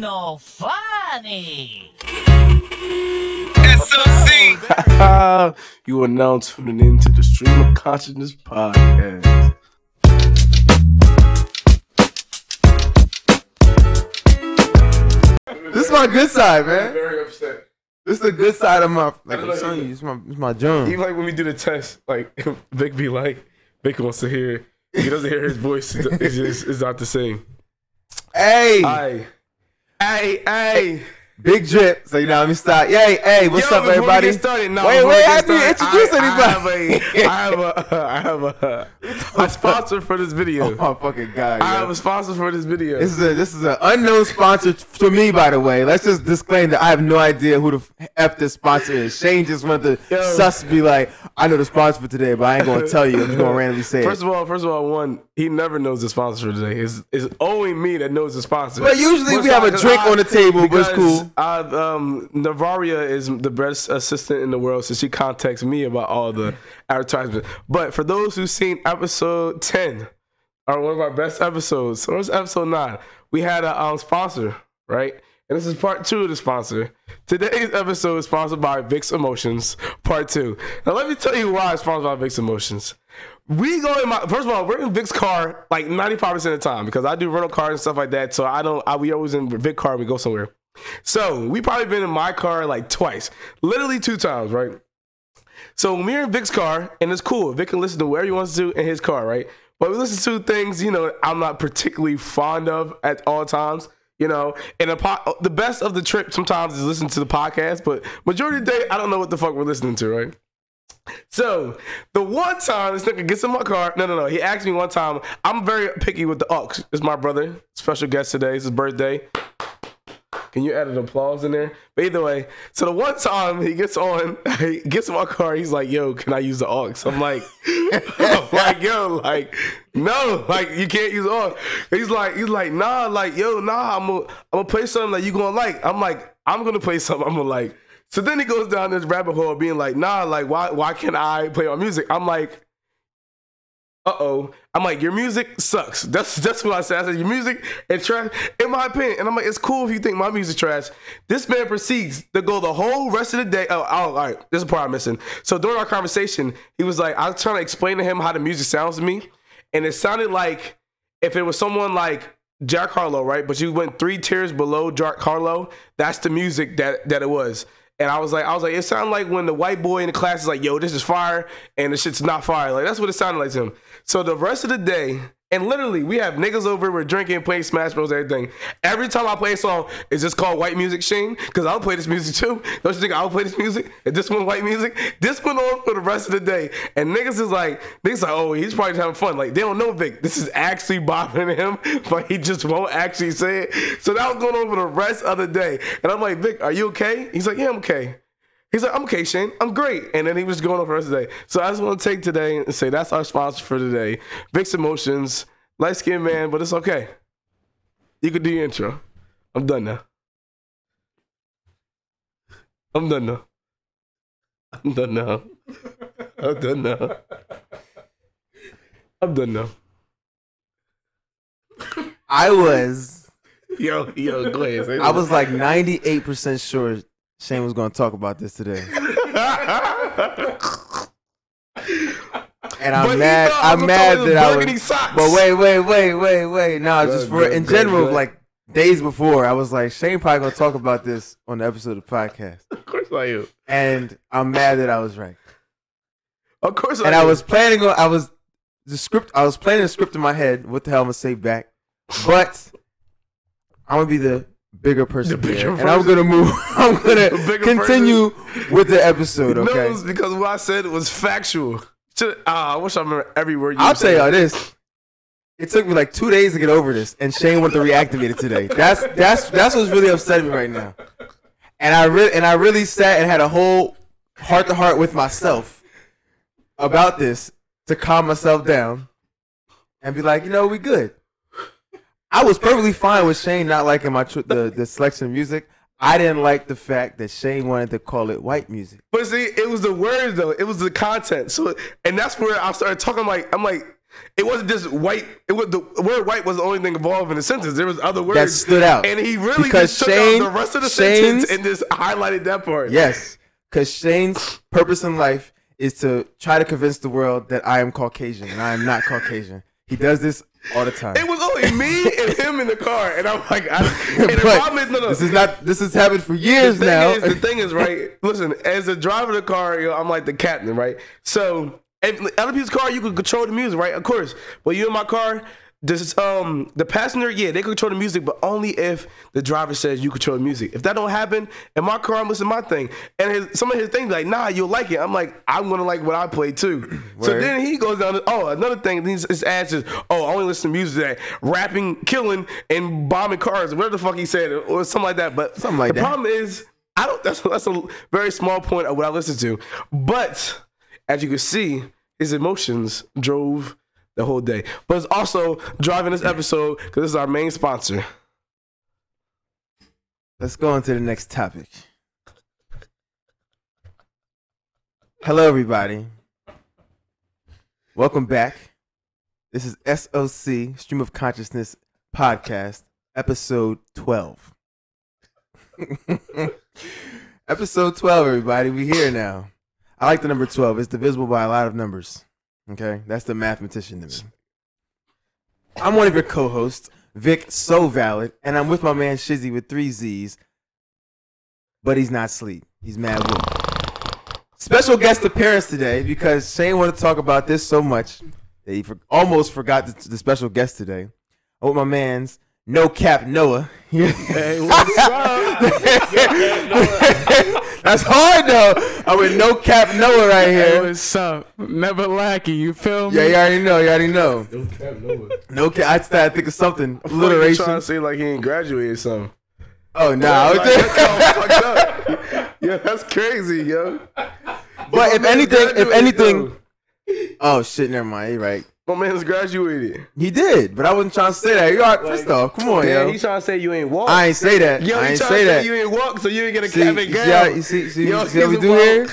no funny. SOC. you are now tuning in to the Stream of Consciousness podcast. This is my good side, man. Very upset. This is the good side of my like I I'm telling you- you, it's my it's my joint. Even like when we do the test, like Vic be like, Vic wants to hear. He doesn't hear his voice. It's, it's just it's not the same. Hey, I, hey, hey. Big drip. So you know, let me start. Yay, hey, what's Yo, up, everybody? started, no, wait, wait, I even started, anybody. I, I have a, I have a, a sponsor for this video. oh my fucking god, I yo. have a sponsor for this video. This is a this is an unknown sponsor to me, by the way. Let's just disclaim that I have no idea who the f this sponsor is. Shane just wanted to Yo. sus be like, I know the sponsor for today, but I ain't gonna tell you. I'm just gonna randomly say First it. of all, first of all, one, he never knows the sponsor for today. It's, it's only me that knows the sponsor. But usually What's we have a drink on the table, but it's cool. I, um, Navaria is the best assistant in the world, so she contacts me about all the advertisements. But for those who've seen episode 10, or one of our best episodes, so it's episode 9, we had a um, sponsor, right? And this is part two of the sponsor. Today's episode is sponsored by Vic's Emotions, part two. Now, let me tell you why it's sponsored by Vic's Emotions. We go in my first of all, we're in Vic's car like 95% of the time because I do rental cars and stuff like that. So I don't I, we always in Vic car we go somewhere. So we probably been in my car like twice. Literally two times, right? So we're in Vic's car and it's cool. Vic can listen to whatever he wants to in his car, right? But we listen to things, you know, I'm not particularly fond of at all times. You know, and the, po- the best of the trip sometimes is listen to the podcast, but majority of the day, I don't know what the fuck we're listening to, right? So the one time this nigga gets in my car, no, no, no. He asked me one time. I'm very picky with the aux. It's my brother, special guest today. It's his birthday. Can you add an applause in there? But either way, so the one time he gets on, he gets in my car. He's like, "Yo, can I use the aux?" I'm like, I'm like, "Yo, like, no, like you can't use aux." He's like, he's like, "Nah, like, yo, nah, I'm gonna, I'm gonna play something that you gonna like." I'm like, "I'm gonna play something I'm gonna like." So then he goes down this rabbit hole, being like, "Nah, like, why, why can't I play my music?" I'm like, uh oh. I'm like, your music sucks. That's that's what I said. I said, your music is trash, in my opinion. And I'm like, it's cool if you think my music trash. This man proceeds to go the whole rest of the day. Oh, oh all right. This is the part I'm missing. So during our conversation, he was like, I was trying to explain to him how the music sounds to me. And it sounded like if it was someone like Jack Harlow, right? But you went three tiers below Jack Harlow, that's the music that that it was. And I was like, I was like, it sounded like when the white boy in the class is like, yo, this is fire, and the shit's not fire. Like that's what it sounded like to him. So the rest of the day, and literally, we have niggas over, we're drinking, playing Smash Bros, everything. Every time I play a song, it's just called white music, Shane, because I'll play this music too. Don't you think I'll play this music? And this one white music? This went on for the rest of the day. And niggas is like, niggas like, oh, he's probably having fun. Like, they don't know Vic. This is actually bothering him, but he just won't actually say it. So that was going on for the rest of the day. And I'm like, Vic, are you okay? He's like, yeah, I'm okay. He's like, I'm okay, Shane. I'm great. And then he was going on for the rest of the day. So I just want to take today and say that's our sponsor for today. Vic's Emotions, light skinned man, but it's okay. You can do your intro. I'm done now. I'm done now. I'm done now. I'm done now. I'm done now. I was Yo, yo, say I was like 98% sure Shane was gonna talk about this today. And I'm But mad. I'm mad that I was. socks. But wait, wait, wait, wait, wait. No, Good, just for good, in good, general, like days before, I was like, Shane probably gonna talk about this on the episode of the podcast, Of course I am. and I'm mad that I was right. Of course I And am. I was planning on, I was the script, I was planning a script in my head. What the hell I'm gonna say back, but I'm gonna be the bigger person, bigger here, and I'm gonna move. I'm gonna continue with the episode. No, Okay, it's because what I said was factual. Ah, I wish I remember every word I'll tell y'all this. It took me like two days to get over this, and Shane wanted to reactivate it today. That's that's that's what's really upsetting me right now. And I really and I really sat and had a whole heart to heart with myself about this to calm myself down and be like, you know, we good. I was perfectly fine with Shane not liking my tr- the the selection of music. I didn't like the fact that Shane wanted to call it white music. But see, it was the words though. It was the content. So, and that's where I started talking. Like, I'm like, it wasn't just white. It was the word white was the only thing involved in the sentence. There was other words That stood out. and he really Because just took Shane- out the rest of the Shane's- sentence and just highlighted that part. Yes, because Shane's purpose in life is to try to convince the world that I am Caucasian and I am not Caucasian. He does this all the time. It was only me and him in the car, and I'm like, I, and the problem is, no, no, This is not. This has happened for years the now. Is, the thing is, right? Listen, as the driver of the car, I'm like the captain, right? So, if other people's car, you can control the music, right? Of course. But you in my car, this um the passenger, yeah, they control the music, but only if the driver says you control the music. If that don't happen, in my car, I'm listening to my thing, and his, some of his things like, nah, you'll like it. I'm like, I'm gonna like what I play too. So then he goes down. To, oh, another thing, his, his ass is, oh, I only listen to music that rapping, killing, and bombing cars, whatever the fuck he said, or something like that. But Something like the that. problem is, I don't. That's that's a very small point of what I listen to. But as you can see, his emotions drove the whole day. But it's also driving this episode because this is our main sponsor. Let's go on to the next topic. Hello, everybody. Welcome back. This is SOC Stream of Consciousness podcast, episode 12. episode 12, everybody. We here now. I like the number 12. It's divisible by a lot of numbers. Okay? That's the mathematician to me. I'm one of your co hosts, Vic So Valid, and I'm with my man Shizzy with three Z's, but he's not sleep. He's mad woke. Special guest appearance today because Shane wanted to talk about this so much that he for- almost forgot the, the special guest today. I'm with my man's No Cap Noah. Hey, what's up? That's hard though. I'm with No Cap Noah right Hey, here. what's up? Never lacking. You feel me? Yeah, you already know. You already know. No Cap. Noah. I started to think of something. Trying to say like he ain't graduated or something. Oh no. I was Like, that's fucked up. Yeah, that's crazy, yo. But if anything, if anything, though. oh shit, never mind. You're right. My man's graduated. He did, but I wasn't trying to say that. You are first off, come on, Yeah, yo. he trying to say you ain't walk. I ain't say that. Yo, I ain't say that. you ain't walk, so you ain't get a See, cap you and see, you see, see, Yo, see how we do a here?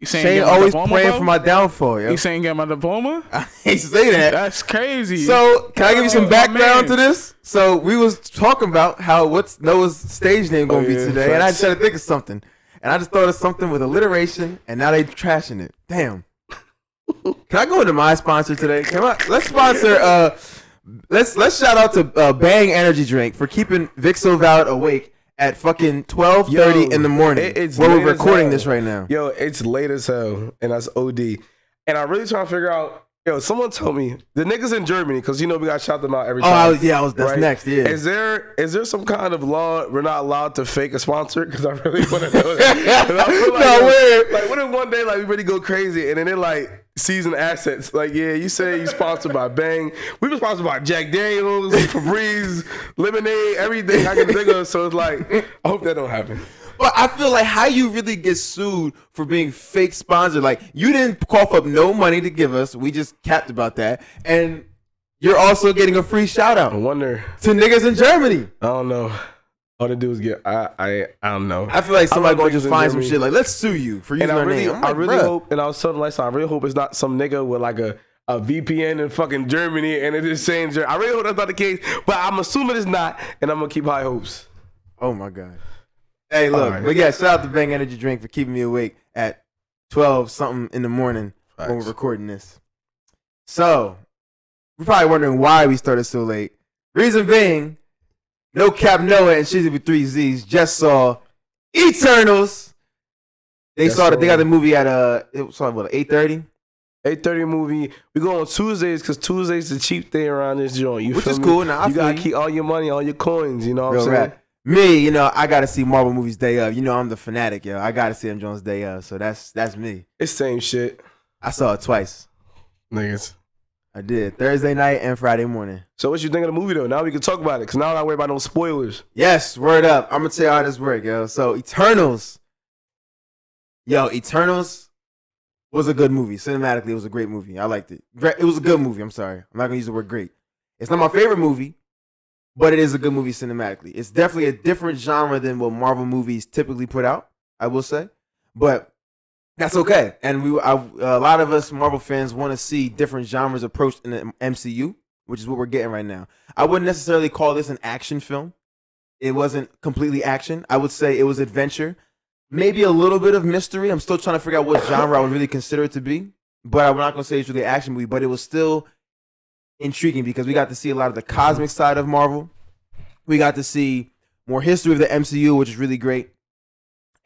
You saying Shane always diploma, praying bro? for my downfall, yo. You saying get my diploma? I ain't say that. That's crazy. So, can I give you some background to this? So, we was talking about how what's Noah's stage name gonna Oh, be yeah, today, and I facts. tried to think of something, and I just thought of something with alliteration, and now they trashing it. Damn. Can I go into my sponsor today? Come on, let's sponsor. Uh, let's let's shout out to uh, Bang Energy Drink for keeping so valid awake at fucking twelve thirty in the morning. it- it's where we're recording this right now. Yo, it's late as hell, and that's OD. And I'm really trying to figure out. Yo, someone told me the niggas in Germany, because you know we got to shout them out every Oh, time. I was, yeah, I was. That's right? next. Yeah. Is there is there some kind of law we're not allowed to fake a sponsor? Because I really want to know that. 'Cause I feel like, No, weird. Like, what if one day like we really go crazy and then they're like cease and desist? Like, yeah, you say you sponsored by Bang. We were sponsored by Jack Daniels, Febreze, Lemonade, everything I can think of. So it's like, I hope that don't happen. But I feel like how you really get sued for being fake sponsored. Like you didn't cough up no money to give us. We just capped about that, and you're also getting a free shout out. I wonder. to niggas in Germany. I don't know. All they do is get. I I I don't know. I feel like somebody gonna just find some shit like let's sue you for using and I our really, name. I'm I like, really bruh. hope, and I was telling Lifestyle, I really hope it's not some nigga with like a, a VPN in fucking Germany and it is saying Ger- I really hope that's not the case, but I'm assuming it's not, and I'm gonna keep high hopes. Oh my god. Hey, look, Alright. but yeah, shout out to Bang Energy Drink for keeping me awake at twelve something in the morning when we're recording this. So, we're probably wondering why we started so late. Reason being, no Cap Noah and Shizzy with three Z's just saw Eternals. They saw that they got the movie at uh, it was what eight thirty, 8:30 movie. We go on Tuesdays because Tuesdays the cheap day around this joint. You which is me? cool. Now I you gotta you. keep all your money, all your coins. You know what Real I'm saying? rap. Me, you know, I gotta see Marvel movies day of. You know, I'm the fanatic, yo. I gotta see them Jones day of. So that's that's me. It's same shit, I saw it twice. niggas. I did Thursday night and Friday morning. So what you think of the movie though? Now we can talk about it because now I don't worry about no spoilers. Yes, word up. I'm gonna tell you how this work, yo. So Eternals, yo, Eternals was a good movie. Cinematically, it was a great movie. I liked it. It was a good movie. I'm sorry, I'm not gonna use the word great. It's not my favorite movie, but it is a good movie cinematically. It's definitely a different genre than what Marvel movies typically put out. I will say, but That's okay. And we, I, a lot of us Marvel fans want to see different genres approached in the MCU, which is what we're getting right now. I wouldn't necessarily call this an action film. It wasn't completely action. I would say it was adventure, maybe a little bit of mystery. I'm still trying to figure out what genre I would really consider it to be. But I'm not gonna say it's really an action movie. But it was still intriguing because we got to see a lot of the cosmic side of Marvel. We got to see more history of the MCU, which is really great.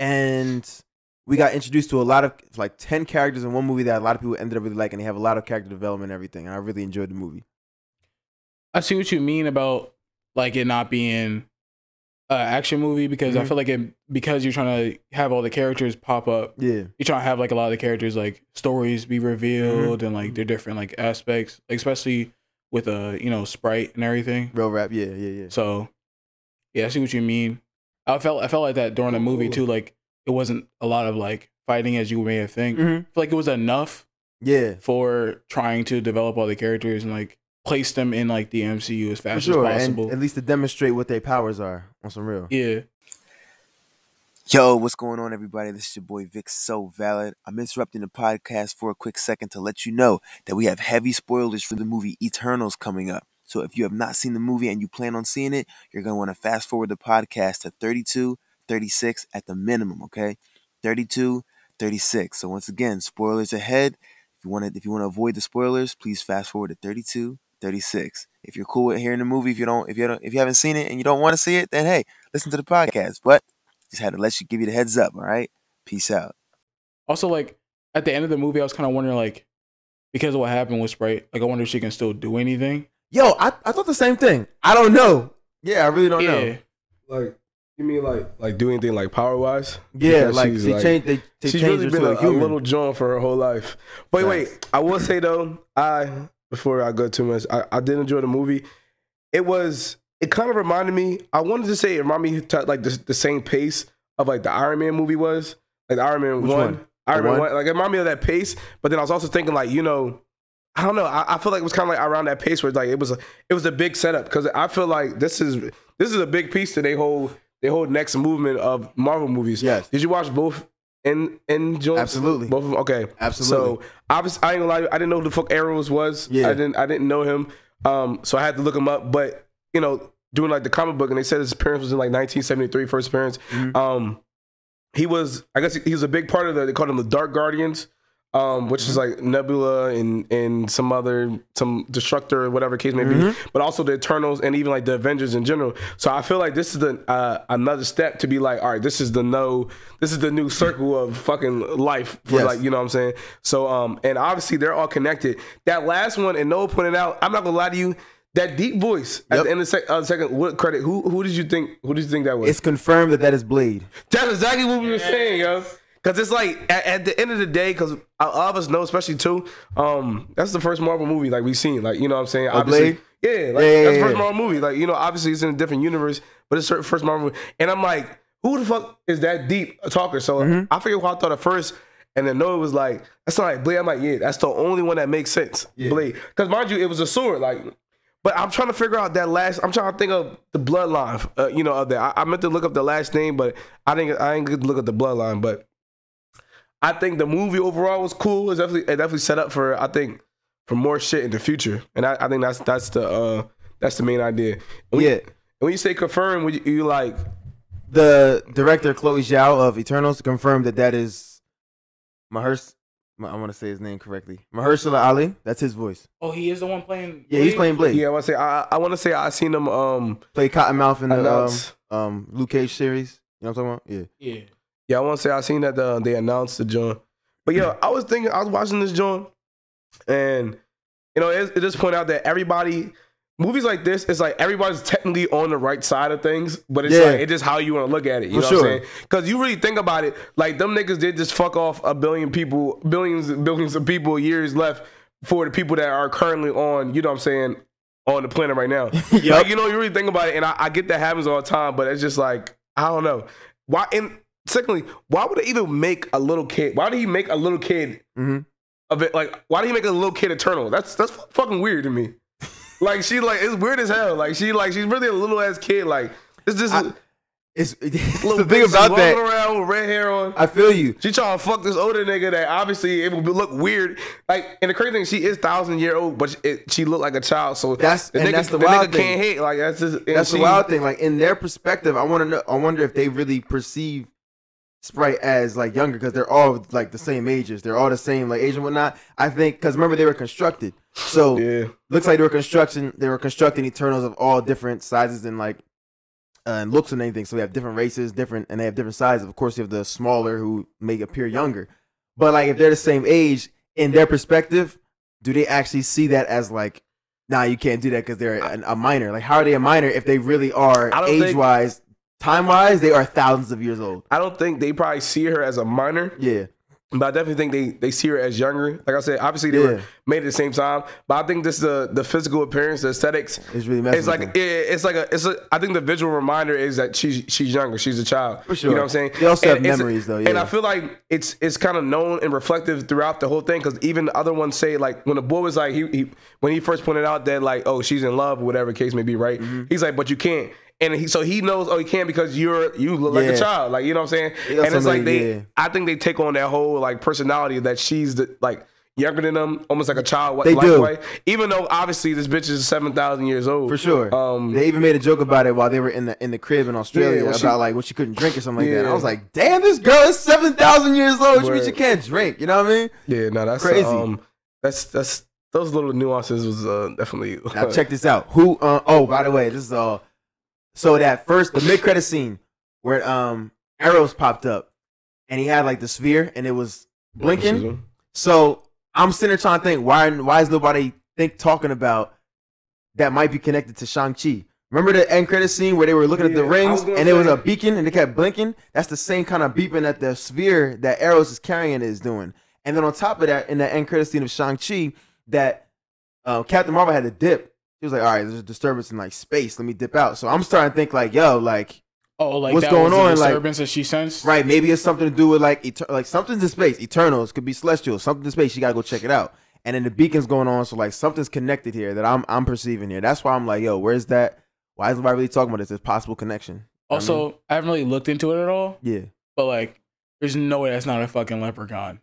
And we got introduced to a lot of like 10 characters in one movie that a lot of people ended up really liking. They have a lot of character development and everything. And I really enjoyed the movie. I see what you mean about like it not being an action movie because I Mhm. feel like it because you're trying to have all the characters pop up. Yeah. You're trying to have like a lot of the characters like stories be revealed and like their different like aspects, especially with a you know sprite and everything. Real rap. Yeah, yeah, yeah. So yeah, I see what you mean. I felt I felt like that during the movie too. Like it wasn't a lot of like fighting as you may have think. Mhm. Like it was enough Yeah. for trying to develop all the characters and like place them in like the MCU as fast sure. as And possible. at least to demonstrate what their powers are on some real. yeah. Yo, what's going on, everybody? This is your boy Vic So Valid. I'm interrupting the podcast for a quick second to let you know that we have heavy spoilers for the movie Eternals coming up. So if you have not seen the movie and you plan on seeing it, you're going to want to fast forward the podcast to 32, 36 at the minimum, okay? 32, 36. So once again, spoilers ahead. If you want to if you want to avoid the spoilers, please fast forward to 32, 36. If you're cool with hearing the movie, if you don't if you don't if you haven't seen it and you don't want to see it, then hey, listen to the podcast. But just had to let you give you the heads up. All right. Peace out. Also, like at the end of the movie, I was kind of wondering, like, because of what happened with Sprite, like, I wonder if she can still do anything. Yo, I, I thought the same thing. I don't know. Yeah, I really don't yeah, know. Like, you mean like like do anything like power wise? Yeah, like they changed they, they she's changed really been a, a, little John for her whole life. But Facts. wait, I will say though, I before I go too much, I, I did enjoy the movie. It was it kind of reminded me. I wanted to say it reminded me to, like the, the same pace of like the Iron Man movie was, like the Iron Man Which one. one? Iron The Man one? one. Like it reminded me of that pace. But then I was also thinking like you know. I don't know. I, I feel like it was kind of like around that pace where it's like it was a it was a big setup because I feel like this is this is a big piece to their whole their whole next movement of Marvel movies. Yes. Did you watch both in in Jones? Absolutely. Both of them. Okay. Absolutely. So obviously, I ain't gonna lie. I didn't know who the fuck Eros was. Yeah. I didn't. I didn't know him. Um. So I had to look him up. But you know, doing like the comic book, and they said his appearance was in like 1973, first appearance. Mhm. Um. He was. I guess he was a big part of the. They called him the Dark Guardians. Um, which is like Nebula and and some other some Destructor or whatever case may be, but also the Eternals and even like the Avengers in general. So I feel like this is the uh, another step to be like, all right, this is the no, this is the new circle of fucking life for Yes. like you know what I'm saying. So um, and obviously they're all connected. That last one, and Noah pointed out, I'm not gonna lie to you, that deep voice at the end of the sec- uh, second, what credit? Who who did you think? Who did you think that was? It's confirmed that that is Blade. That's exactly what we were saying, yo. Because it's like at, at the end of the day, because all of us know, especially too, um, that's the first Marvel movie like we've seen. Like you know what I'm saying? Obviously, yeah, like Yeah, yeah, that's the first. Marvel movie. Like you know, obviously it's in a different universe, but it's the first Marvel. movie. And I'm like, who the fuck is that deep talker? So Mm-hmm. I forget what I thought at first. And then Noah was like, "That's not like Blade." I'm like, "Yeah, that's the only one that makes sense." Blade, because mind you, it was a sword. Like, but I'm trying to figure out that last. I'm trying to think of the bloodline. Uh, you know, of that. I, I meant to look up the last name, but I didn't. I didn't look at the bloodline. But I think the movie overall was cool. It's definitely it definitely set up for I think for more shit in the future. And I, I think that's that's the uh that's the main idea. And when, Yeah. when you say confirm, when you, you like The director Chloe Zhao of Eternals confirmed that that is Mahers. I want to say his name correctly. Mahershala Ali. That's his voice. Oh, he is the one playing. Yeah, he's playing Blade. yeah, I want to say I I want to say I seen him um Played Cottonmouth in the um, um Luke Cage series. You know what I'm talking about? Yeah. Yeah. Yeah, I want to say I seen that uh, they announced the joint. But yeah, I was thinking I was watching this joint, and you know, it, it just point out that everybody movies like this, it's like everybody's technically on the right side of things, but it's Yeah. like it's just how you want to look at it. You For know sure. what I'm saying? Because you really think about it, like them niggas did just fuck off a billion people, billions and billions of people years left for the people that are currently on. You know what I'm saying? On the planet right now. Like, you know, you really think about it, and I, I get that happens all the time, but it's just like I don't know why. And secondly, why would they even make a little kid? Why did he make a little kid Mhm. of it? Like, why did he make a little kid eternal? That's that's fucking weird to me. Like she like it's weird as hell. Like she like she's really a little ass kid. Like it's just I- It's, it's the thing about that. around with red hair on. I feel you. She trying to fuck this older nigga that obviously it would look weird. Like, and the crazy thing, she is thousand year old, but it, she looked like a child. So That's- the and nigga, that's the the wild nigga thing. can't hate. Like that's just That's she, the wild thing. Like in their perspective, I want to know. I wonder if they really perceive Sprite as like younger because they're all like the same ages. They're all the same like age and whatnot. I think because remember they were constructed, so Yeah, looks like they were construction. They were constructing Eternals of all different sizes and like uh, and looks and anything. So we have different races, different, and they have different sizes. Of course, you have the smaller who may appear younger, but like if they're the same age in their perspective, do they actually see that as like? Nah, you can't do that because they're a, a minor. Like, how are they a minor if they really are age wise, time wise? They are thousands of years old. I don't think they probably see her as a minor, Yeah, but I definitely think they they see her as younger. Like I said, obviously they Yeah. were made at the same time, but I think this the the physical appearance, the aesthetics. it's really messy. It's like it, it's like a it's a I think the visual reminder is that she's she's younger she's a child For sure. you know what I'm saying They also have memories, though, Yeah. and. I feel like it's it's kind of known and reflective throughout the whole thing because even the other ones say like when the boy was like he, he when he first pointed out that like oh she's in love whatever case may be right Mm-hmm. he's like but you can't and he so he knows oh he can't because you're you look like Yeah. a child like you know what I'm saying They and it's like they yeah. I think they take on that whole like personality that she's the like younger than them almost like a child They like do. way even though obviously this bitch is seven thousand years old for sure. um, they even made a joke about it while they were in the in the crib in Australia Yeah, about she- like when she couldn't drink or something like that. I was like, damn, this girl is seven thousand years old. Which means she can't drink. You know what I mean? Yeah, no, that's Crazy. Um, that's that's those little nuances was uh, definitely. Now check this out. Who? Uh, oh, by the way, this is uh. So that first the mid credit scene where um Eros popped up, and he had like the sphere and it was blinking. So I'm sitting there trying to think why why is nobody think talking about that might be connected to Shang Chi. Remember the end credit scene where they were looking at the rings and it was a beacon and it kept blinking? That's the same kind of beeping that the sphere that Eros is carrying is doing. And then on top of that, in the end credit scene of Shang Chi, that uh, Captain Marvel had to dip. He was like, "All right, there's a disturbance in like space. Let me dip out." So I'm starting to think like, "Yo, like, Oh, like What's going on, like- disturbance that she sensed. right? Maybe it's something to do with like, Eter- like something's in space. Eternals could be celestial. Something in space. You gotta go check it out." And then the beacon's going on, so like something's connected here that I'm I'm perceiving here. That's why I'm like, "Yo, where's that? Why is nobody really talking about this? There's possible connection." Also, I haven't really looked into it at all, Yeah. but like, there's no way that's not a fucking leprechaun.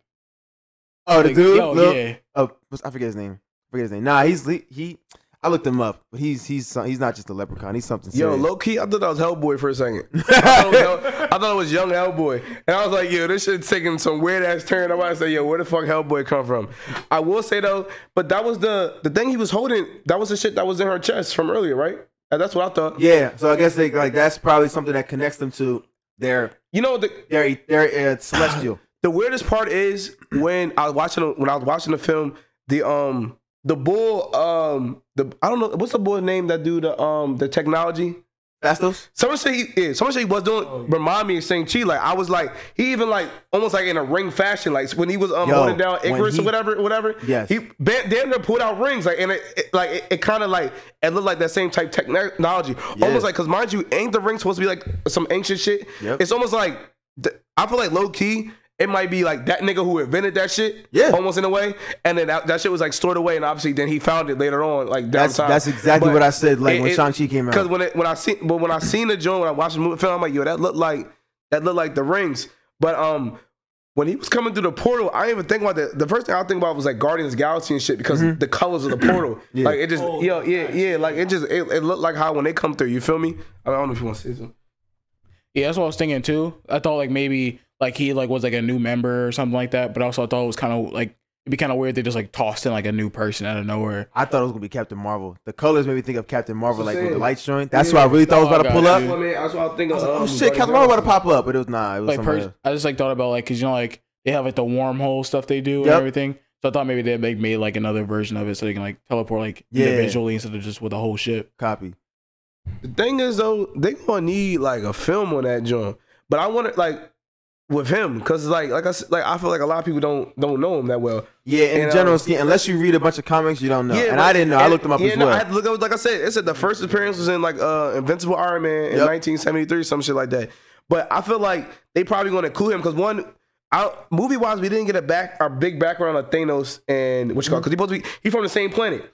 Oh, the Like, dude. yo, Lil- yeah. Oh, I forget his name. I forget his name. Nah, he's he. he I looked him up, but he's he's he's not just a leprechaun. He's something. Yo, low key, I thought that was Hellboy for a second. I, thought it was, I thought it was young Hellboy, and I was like, yo, this shit's taking some weird ass turn. I to say, yo, where the fuck Hellboy come from? I will say though, but that was the the thing he was holding. That was the shit that was in her chest from earlier, right? And that's what I thought. Yeah, so I guess they like that's probably something that connects them to their You know the their their uh, celestial. the weirdest part is when I was watching when I was watching the film, the um the bull um the I don't know what's the boy's name that do the um the technology. Phastos. Someone say he, yeah, someone say he was doing remind me of Shang Chi. Like I was like he even like almost like in a ring fashion. Like when he was um Yo, holding down when Ikaris he- or whatever, whatever. Yes. he ba- damn near pulled out rings like and it, it- like it, it kind of like it looked like that same type technology. Yeah. Almost like because mind you, ain't the ring supposed to be like some ancient shit? Yep. It's almost like I feel like low key. It might be like that nigga who invented that shit, Yeah. almost in a way, and then that, that shit was like stored away, and obviously then he found it later on, like down That's time. that's exactly But what I said. Like it- when Shang Chi came out, because when it, when I seen but when I seen the joint when I watched the movie film, I'm like, yo, that looked like that looked like the rings. But um, when he was coming through the portal, I didn't even think about that. The first thing I think about was like Guardians of the Galaxy and shit because the colors of the portal, Mm-hmm. Yeah. like it just, yo, yeah, yeah, like it just it, it looked like how when they come through. You feel me? I don't know if you want to say something. Yeah, that's what I was thinking too. I thought like maybe like he like was like a new member or something like that, but also I thought it was kind of like it'd be kind of weird they just like tossed in like a new person out of nowhere. I thought it was gonna be Captain Marvel. The colors made me think of Captain Marvel, like with the lights showing. That's what I really thought oh, was Oh, about to pull got up. you. That's what I think. I was like, oh shit, Captain Marvel about to pop up, but it was nah. It was Like somebody per- I just like thought about like because you know like they have like the wormhole stuff they do and everything. So I thought maybe they make made like another version of it so they can like teleport like Yeah. individually instead of just with the whole ship. copy. The thing is though, they gonna need like a film on that joint. But I want it like with him because like like I like I feel like a lot of people don't don't know him that well. Yeah, in And, general um, scheme, unless you read a bunch of comics, you don't know. Yeah, and I didn't know. I looked them up yeah, as no, well. I had to look up. Like I said, it said the first appearance was in like uh Invincible Iron Man in Yep. 1973, some shit like that. But I feel like they probably gonna include him because one. Movie wise, we didn't get a back our big background of Thanos and what you call because he supposed to be he from the same planet,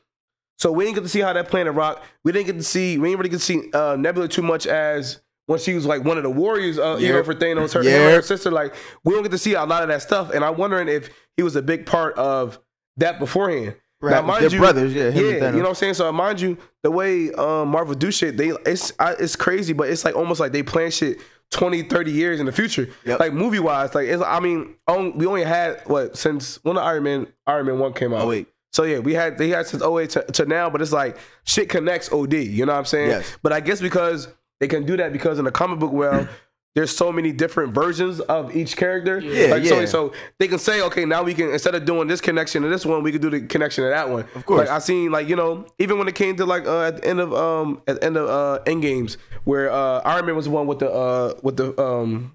so we didn't get to see how that planet rock. We didn't get to see we didn't really get to see uh, Nebula too much as when she was like one of the warriors, uh, you Yeah. know, for Thanos, her, Yeah. her, sister. Like we don't get to see a lot of that stuff, and I'm wondering if he was a big part of that beforehand. Right. They're brothers, yeah, yeah, you know what I'm saying. So mind you, the way um, Marvel do shit, they it's I, it's crazy, but it's like almost like they plan shit 20, 30 years in the future. Yep. Like movie wise, like it's, I mean, on, we only had what since when the Iron Man Iron Man one came out. Oh wait. So yeah, we had they had since 08 to, to now, but it's like shit connects OD. You know what I'm saying? Yes. But I guess because they can do that because in the comic book world, there's so many different versions of each character. Yeah, like, So, yeah. so they can say, okay, now we can instead of doing this connection to this one, we can do the connection to that one. Of course. Like I seen like you know even when it came to like uh, at the end of um at the end of uh end games where uh Iron Man was the one with the uh with the um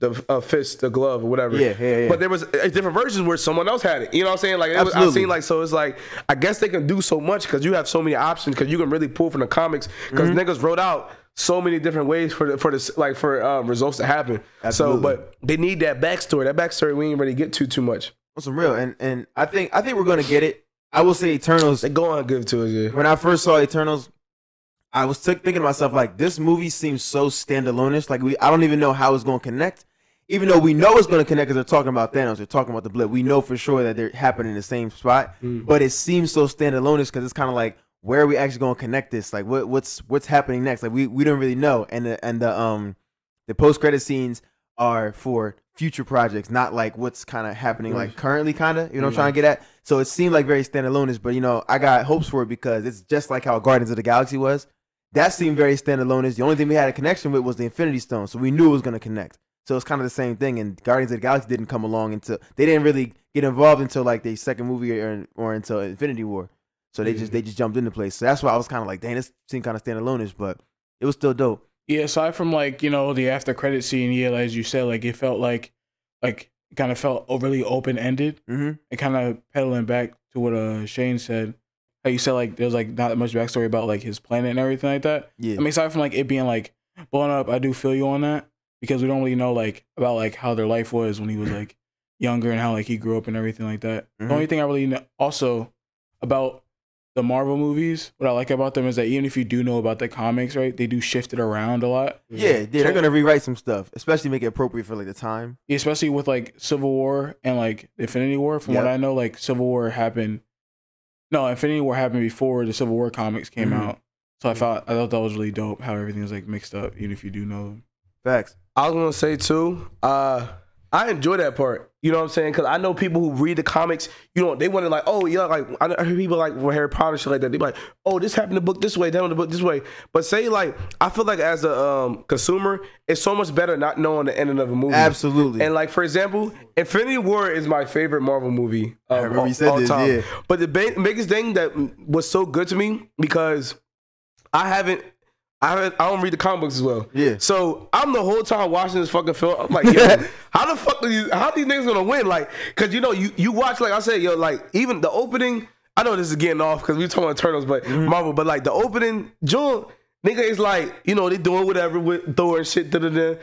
the uh, fist, the glove, or whatever. Yeah, yeah, yeah. But there was uh, different versions where someone else had it. You know what I'm saying? Like it was, I Absolutely. seen like so it's like I guess they can do so much because you have so many options because you can really pull from the comics because Mm-hmm. niggas wrote out so many different ways for the, for this like for um, results to happen. Absolutely. So, but they need that backstory. That backstory we ain't really get to too much. On some real, and and I think I think we're gonna get it. I will say Eternals. They go on give to us. Yeah. When I first saw Eternals, I was t- thinking to myself like, this movie seems so standalone-ish. Like we, I don't even know how it's gonna connect. Even though we know it's gonna connect because they're talking about Thanos, they're talking about the blip. We know for sure that they're happening in the same spot. But it seems so standalone-ish because it's kind of like, where are we actually gonna connect this? Like, what what's what's happening next? Like we we don't really know. And the and the um the post credit scenes are for future projects, not like what's kind of happening like currently, kind of. You know what I'm trying to get at? So it seemed like very standalone is, but you know, I got hopes for it because it's just like how Guardians of the Galaxy was. That seemed very standalone is The only thing we had a connection with was the Infinity Stone, so we knew it was going to connect. So it's kind of the same thing. And Guardians of the Galaxy didn't come along until they didn't really get involved until like the second movie or, or until Infinity War. So they just they just jumped into place. So that's why I was kind of like, dang, this seemed kind of standalone ish, but it was still dope. Yeah, aside from like you know the after credit scene, yeah, as you said, like it felt like like kind of felt overly open ended. Mm-hmm. And kind of pedaling back to what uh Shane said, how you said like there's like not much backstory about like his planet and everything like that. Yeah. I mean, aside from like it being like blown up, I do feel you on that because we don't really know like about like how their life was when he was like younger and how like he grew up and everything like that. Mhm. The only thing I really know also about the Marvel movies, what I like about them is that even if you do know about the comics, right, they do shift it around a lot. yeah, yeah, they're gonna rewrite some stuff, especially make it appropriate for like the time. especially with like Civil War and like Infinity War. From what I know, like Civil War happened. No, Infinity War happened before the Civil War comics came Mhm. out. So I thought I thought that was really dope how everything was like mixed up, even if you do know them. Facts. I was gonna say too. Uh, I enjoy that part. You know what I'm saying? Because I know people who read the comics. You know, they want to like, oh yeah, like I I hear people like with Harry Potter shit like that. They be like, oh, this happened in the book this way, that happened in the book this way. But say like, I feel like as a um, consumer, it's so much better not knowing the ending of a movie. Absolutely. And like for example, Infinity War is my favorite Marvel movie. Of remember all, you said all this, time. yeah. But the ba- biggest thing that was so good to me because I haven't. I I don't read the comic books as well. Yeah. So I'm the whole time watching this fucking film. I'm like, yo, how the fuck are you, How these niggas gonna win? Like, cause you know, you you watch like I said, yo, like even the opening. I know this is getting off because we talking about Eternals, but Mm-hmm. Marvel. But like the opening, June, nigga is like, you know, they doing whatever with Thor and shit. Da da da.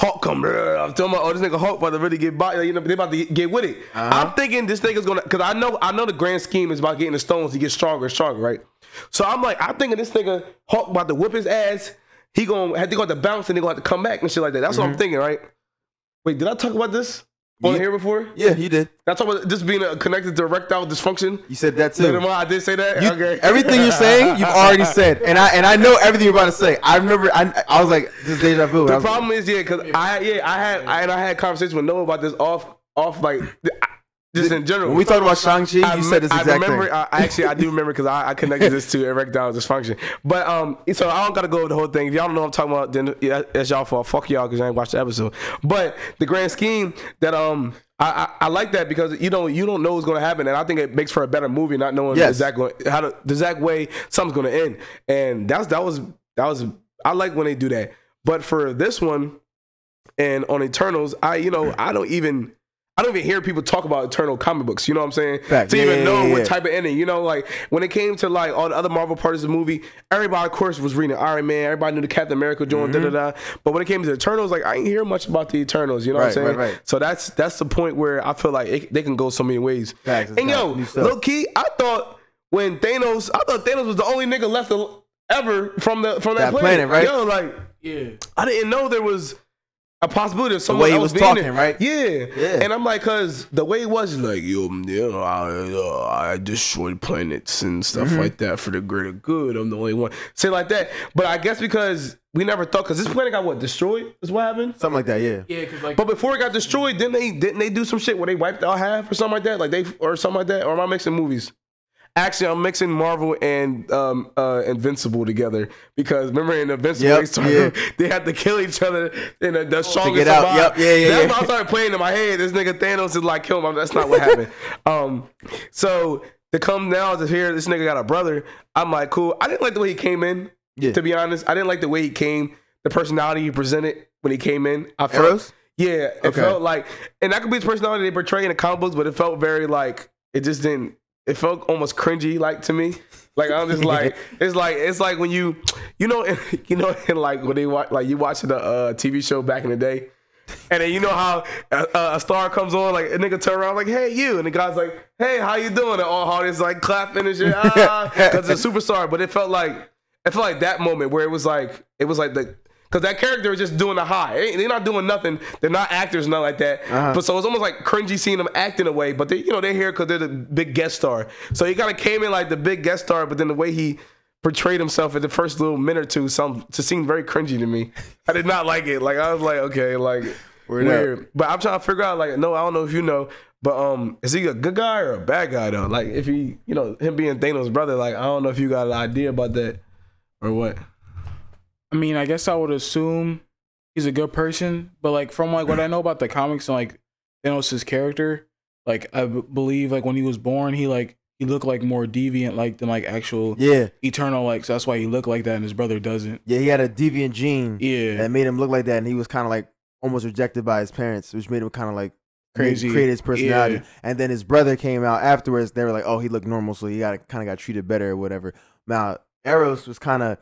Hulk come. brr. I'm talking about, oh, this nigga Hulk about to really get by. You know, they about to get, with it. Uh-huh. I'm thinking this nigga's gonna, cause I know, I know the grand scheme is about getting the stones to get stronger and stronger, right? So I'm like, I'm thinking this nigga Hulk about to whip his ass. He gonna have to go to bounce and they gonna have to come back and shit like that. That's what I'm thinking, right? Wait, did I talk about this on. Yeah. here before? yeah, you did. That's I about this being a connected to erectile dysfunction? You said that too. I did say that. You- okay. Everything you're saying, you've already said, and I and I know everything you're about to say. I remember, I, I was like, this is deja vu. The was like, problem is, yeah, because I yeah I had I, and I had conversations with Noah about this off off like just in general. when we talked about Shang Chi, you said this I exact remember. thing. I, I actually, I do remember because I, I connected this to erectile dysfunction. But um, so I don't gotta go over the whole thing. If y'all don't know what I'm talking about, then yeah, that's y'all fault. Fuck y'all because I ain't watched the episode. But the grand scheme that um. I, I, I like that because you know you don't know what's going to happen, and I think it makes for a better movie not knowing Yes. exactly how to, the exact way something's going to end. And that's that was that was I like when they do that. But for this one, and on Eternals, I you know I don't even I don't even hear people talk about Eternal comic books. You know what I'm saying? Fact. To Yeah, even know yeah, what yeah. type of ending. You know, like when it came to like all the other Marvel parts of the movie, everybody of course was reading Iron Man. Everybody knew the Captain America joint. Mm-hmm. Da da da. But when it came to the Eternals, like I ain't hear much about the Eternals. You know what I'm saying? right, right. So that's that's the point where I feel like it, they can go so many ways. Facts, and yo, new low key, I thought when Thanos, I thought Thanos was the only nigga left ever from the from that, That planet, right? Yo, like. Yeah. I didn't know there was a possibility of someone way he else was being talking, there. right? Yeah. Yeah. And I'm like, cause the way he was like, yo, you know, I, uh, I destroyed planets and stuff Mm-hmm. like that for the greater good. I'm the only one. Say like that. But I guess because we never thought, cause this planet got what destroyed. Is what happened. Something like that, yeah. Yeah, because like But before it got destroyed, didn't they didn't they do some shit where they wiped out half or something like that? Like they or something like that? Or am I mixing movies? Actually, I'm mixing Marvel and um, uh, Invincible together because remember in Invincible Yep, they, started, yeah. they had to kill each other in the, the strongest get out. survive. Yep, yeah, yeah, That's yeah. why I started playing in my head. This nigga Thanos is like kill him. That's not what happened. um, so to come now to hear this nigga got a brother, I'm like cool. I didn't like the way he came in. Yeah. To be honest, I didn't like the way he came, the personality he presented when he came in. I felt yeah, it Okay. felt like, and that could be his personality they portray in the comic books, but it felt very like it just didn't. It felt almost cringy, like to me. Like I'm just like it's like it's like when you, you know, you know, in like when they watch like you watching a uh, TV show back in the day, and then you know how a, a star comes on, like a nigga turn around like, "Hey, you," and the guy's like, "Hey, how you doing?" And all hard is like clapping and shit, ah, because it's a superstar. But it felt like it felt like that moment where it was like it was like the because that character is just doing a high. They- They're not doing nothing. They're not actors, nothing like that. Uh-huh. But so it's almost like cringy seeing them act in a way. But they, you know, they're here because they're the big guest star. So he kind of came in like the big guest star, but then the way he portrayed himself in the first little minute or two, some to seem very cringy to me. I did not like it. Like I was like, okay, like Word weird. But I'm trying to figure out like, no, I don't know if you know, but um, is he a good guy or a bad guy though? Like if he, you know, him being Thanos' brother, like I don't know if you got an idea about that or what. I mean, I guess I would assume he's a good person, but like from like what I know about the comics and like Thanos' character, like I b- believe like when he was born, he like he looked like more deviant like than like actual Yeah. eternal like so that's why he looked like that and his brother doesn't. Yeah, he had a deviant gene Yeah. that made him look like that, and he was kind of like almost rejected by his parents, which made him kind of like Crazy. create his personality. Yeah. And then his brother came out afterwards. They were like, "Oh, he looked normal, so he got kind of got treated better or whatever." Now, Eros was kind of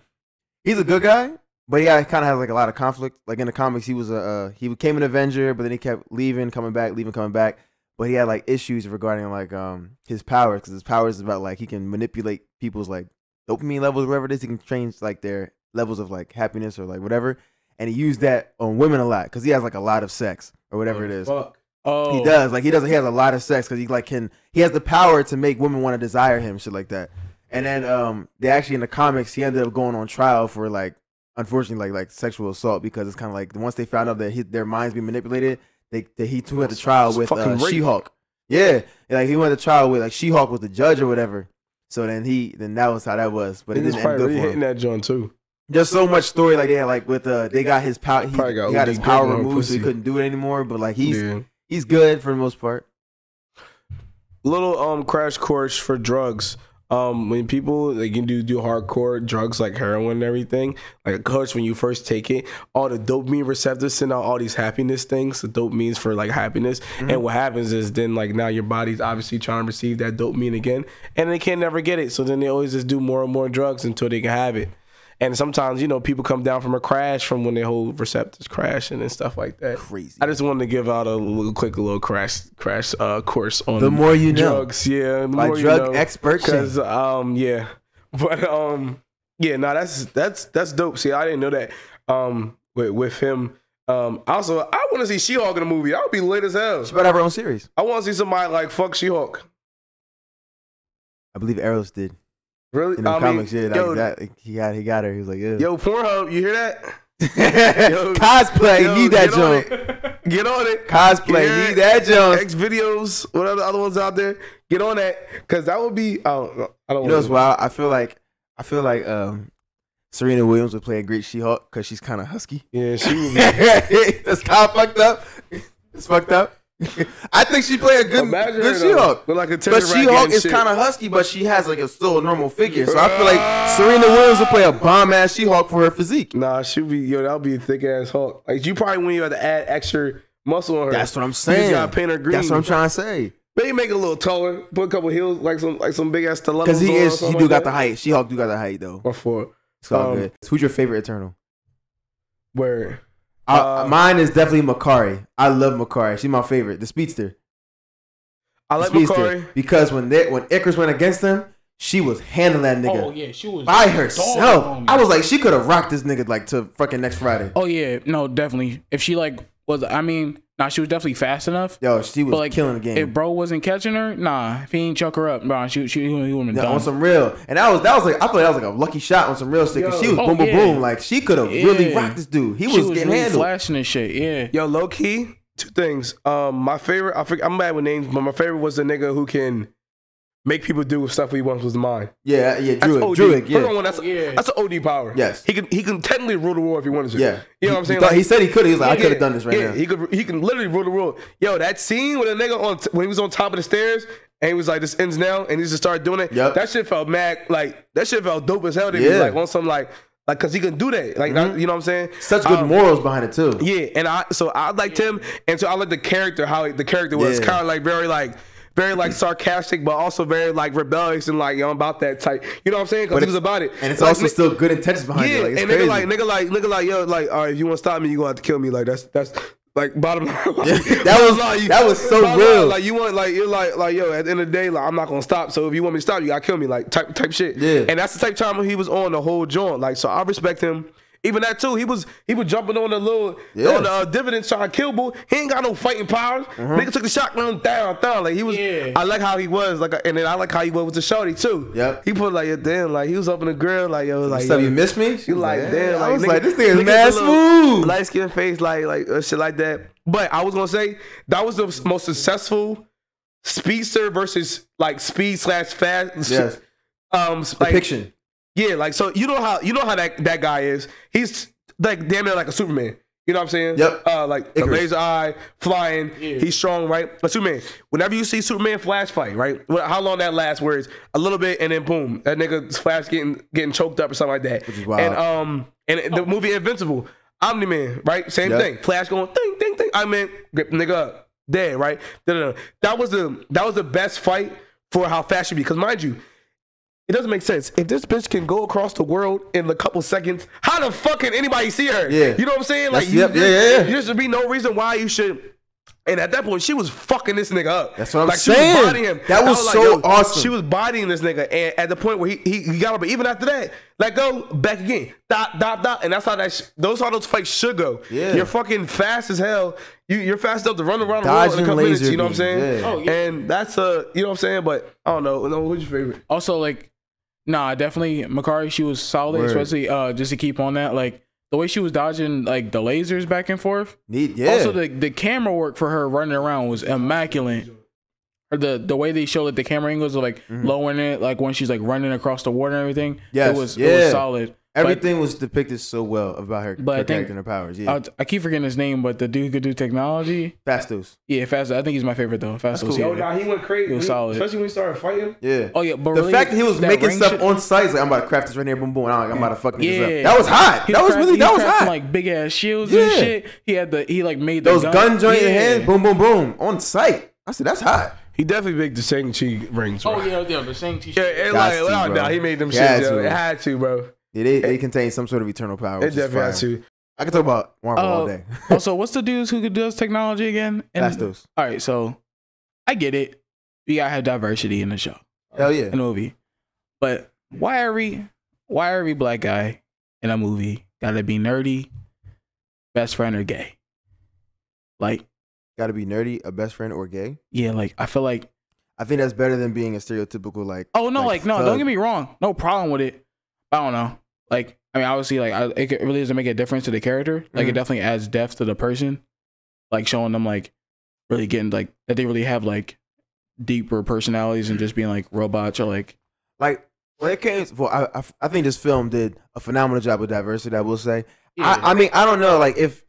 he's a good guy, but he kind of has like a lot of conflict. Like in the comics, he was a uh, he became an Avenger, but then he kept leaving, coming back, leaving, coming back. But he had like issues regarding like um his powers because his powers is about like he can manipulate people's like dopamine levels, whatever it is. He can change like their levels of like happiness or like whatever. And he used that on women a lot because he has like a lot of sex or whatever it is. Fuck. Oh, He does. Like he does. He has a lot of sex because he like can. He has the power to make women want to desire him, shit like that. And then um, they actually in the comics, he ended up going on trial for like, unfortunately, like like sexual assault because it's kind of like once they found out that he, their minds being manipulated, they, they he too went to trial with uh. She Hulk. Yeah, and, like he went to trial with like She Hulk was the judge or whatever. So then he then that was how that was, but it Niggas didn't end probably good really for hitting him. that joint too. There's so much story like they had like with uh they got his power he, Probably got he got his power grip removed so he couldn't do it anymore. But like he's yeah. he's good for the most part. little um crash course for drugs. Um, when people like you do do hardcore drugs like heroin and everything, like of course when you first take it, all the dopamine receptors send out all these happiness things. The dopamine's for like happiness, and what happens is then like now your body's obviously trying to receive that dopamine again, and they can't never get it. So then they always just do more and more drugs until they can have it. And sometimes you know people come down from a crash from when their whole receptors crashing and stuff like that. Crazy. I just wanted to give out a little quick little crash crash uh, course on The more you know. drugs. Yeah, the By more drug you know. expert Shane. Cause um yeah, but um yeah, no, that's that's that's dope. See, I didn't know that um with with him. Um, also, I want to see She-Hulk in the movie. That would be lit as hell. She better have her own series. I want to see somebody like fuck She-Hulk. I believe Eros did Really? in the I mean, comics. yeah, like yo, that. He got he got her. He was like, yeah. yo, Pornhub, you hear that? yo, Cosplay, Yo, need that joint. Get on it. Cosplay, Yeah. need that joint. X videos, what other other ones out there? Get on that, cause that would be. I don't, know. I don't You know what's wild? I feel like I feel like um, Serena Williams would play a great She-Hulk because she's kind of husky. Yeah, she would be. That's kind of fucked up. It's fucked up. I think she play a good, Imagine good. She-Hulk. Like a But She-Hulk is kind of husky, but she has like a still a normal figure. So I feel like Serena Williams would play a bomb ass She-Hulk for her physique. Nah, she be yo. That'll be a thick ass Hulk. Like you probably when you have to add extra muscle on her. That's what I'm You saying. gotta paint her green. That's what I'm trying to say. Maybe make it a little taller. Put a couple heels, like some like some big ass stilettos. Because he is, he do like got that. the height. She-Hulk do got the height though. Or for It's all Um, good. Who's your favorite Eternal? where Uh, Uh, mine is definitely Makkari. I love Makkari. She's my favorite. The speedster. I like. Makkari. Because when they when Ikaris went against him, she was handling that nigga Oh yeah, she was by herself. I was like, she could have rocked this nigga like to fucking next Friday. Oh yeah, no, definitely. If she like was, I mean, nah, she was definitely fast enough. Yo, she was like, killing the game. If bro wasn't catching her, nah, if he ain't chuck her up, bro, she, she, he would have been Yeah, done. on some real, and that was that was like I feel like that was like a lucky shot on some real shit. 'cause she was Oh, boom, boom, yeah. boom. Like she could have really Yeah. rocked this dude. He she was, was getting really handled. flashing and shit. Yeah. Yo, low key, two things. Um, my favorite, I forget, I'm bad with names, but my favorite was the nigga who can make people do stuff he wants with mine. mind. Yeah, yeah, That's Druig, OD. Druig, First yeah, one, that's, Oh, yeah. that's an OD power. Yes. he can he can technically rule the world if he wanted to. yeah. you know what I'm saying? He, thought- Like- he said he could. He was like, I could have done this right yeah, now. He could he can literally rule the world. Yo, that scene with a nigga on when he was on top of the stairs and he was like, "This ends now," and he just started doing it. Yep. That shit felt mad. Like that shit felt dope as hell. To. Yeah. Mm-hmm. Like on some like like because he can do that. Like that- you know what I'm saying? Such good Um, morals behind it too. Yeah, and I so I liked him, and so I liked the character how the character was Yeah. kind of like very like. Very like sarcastic, but also very like rebellious and like yo, I'm about that type. You know what I'm saying? Because he was about it, And it's Like, also ni- still good intentions behind yeah, it. Like, it's and crazy. nigga like nigga like nigga like yo like all right, if you want to stop me, you gonna have to kill me. Like that's that's like bottom line. Like, that bottom was- line, you- that was so real. line, like you want like you're like like yo at the end of the day like I'm not gonna stop. So if you want me to stop, you gotta kill me. Like type type shit. Yeah. And that's the type of time when he was on the whole joint. Like so I respect him. Even that too, he was he was jumping on the little Yeah. on the uh, Deviants trying to kill bull. He ain't got no fighting powers. Nigga took the shotgun down, down. Like he was. Yeah. I like how he was. Like, and then I like how he was with the shorty too. Yep. He put like, damn, like he was up in the grill, like yo, like What's up, yo, you miss me? You was like, "Yeah." damn, like I was nigga- like, this thing is mad with a little smooth. light skin face, like like uh, shit like that. But I was gonna say that was the most successful speedster versus like speed slash fast. Yes. Um, like, Depiction. Yeah, like so you know how you know how that that guy is. He's like damn near like a Superman. You know what I'm saying? Yep. Uh, like the laser eye, flying. He's strong, right? But Superman. Whenever you see Superman flash fight, right? How long that lasts? Where it's a little bit and then boom, that nigga flash getting getting choked up or something like that. Which is wild. And um, and the movie Invincible, Omni Man, right? Same Yep. thing. Flash going ding ding ding. I mean, grip nigga up, dead, right? Da-da-da. That was the that was the best fight for how fast you be. Because mind you, it doesn't make sense. If this bitch can go across the world in a couple seconds, how the fuck can anybody see her? Yeah. You know what I'm saying? Like, That's- you, yep, yeah, yeah, yeah. there should be no reason why you should. And at that point, she was fucking this nigga up. That's what I'm like, saying. She was bodying him. That I was so awesome. She was bodying this nigga, and at the point where he he, he got up, but even after that, let go, back again, dot dot dot, and that's how that sh- those how those fights should go. Yeah. you're fucking fast as hell. You you're fast enough to run around the world in a Dodging couple minutes. You know what I'm saying? yeah. Oh, yeah. And that's uh, you know what I'm saying. But I don't know. No, who's your favorite? Also, like, nah, definitely Makkari. She was solid, Word. especially uh, just to keep on that. Like the way she was dodging like the lasers back and forth. Need, yeah. Also, the the camera work for her running around was immaculate. Or the the way they show like the camera angles of like lowering it, like when she's like running across the water and everything. Mm-hmm. Yes, it was it was solid. But- Everything was depicted so well about her, But I her think- character and her powers. Yeah. I, I keep forgetting his name, but the dude could do technology. Phastos. Yeah, Fast. I think he's my favorite though. Fast was Yo, yeah. Oh, nah, he went crazy. He was solid. especially when he started fighting. Yeah. Oh yeah, but the really, fact that he was that making stuff shit- on site, like, I'm about to craft this right here, boom, boom. And I'm like, I'm about to fuck niggas Yeah, up. That was hot. He That was crafting- really, that was hot. Like big ass shields Yeah. and shit. He had the he like made the Those gun, joint in yeah. hand, boom, boom, boom, on site. I said, that's hot. He definitely made the Shang Chi rings. Bro. Oh yeah, yeah, the same t-shirt. Yeah, it like to, without doubt, he made them He shit. had yo. to. It had to, bro. Yeah, they, they contain some sort of eternal power. It definitely had fire. to. I can talk about Marvel all Oh, day. Oh, also, what's the dudes who does technology again? And- Phastos. All right, so I get it. We gotta have diversity in the show, Hell yeah. in the movie. But why are we? why are we black guy in a movie gotta be nerdy, best friend, or gay? Like, Got to be nerdy, a best friend, or gay. yeah, like I feel like I think that's better than being a stereotypical like. Oh no, like, no, thug. don't get me wrong. No problem with it. I don't know. Like, I mean, obviously, like, I, it really doesn't make a difference to the character. Like, it Mhm. definitely adds depth to the person. Like, showing them like really getting like that they really have like deeper personalities and just being like robots or like. Like when it came, well, I, I I think this film did a phenomenal job with diversity. I will say. I, I mean, I don't know, like if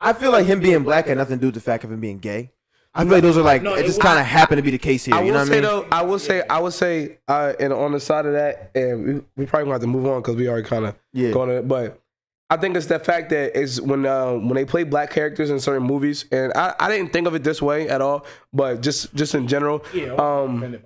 I feel like him being black had nothing to do with the fact of him being gay. I feel like those are like No, it it just kind of happened to be the case here. I you know what I mean? though, I will say, I will say, uh, and on the side of that, and we, we probably gonna have to move on because we already kind of Yeah. going to it. But I think it's the fact that is when uh, when they play black characters in certain movies, and I, I didn't think of it this way at all, but just just in general, um,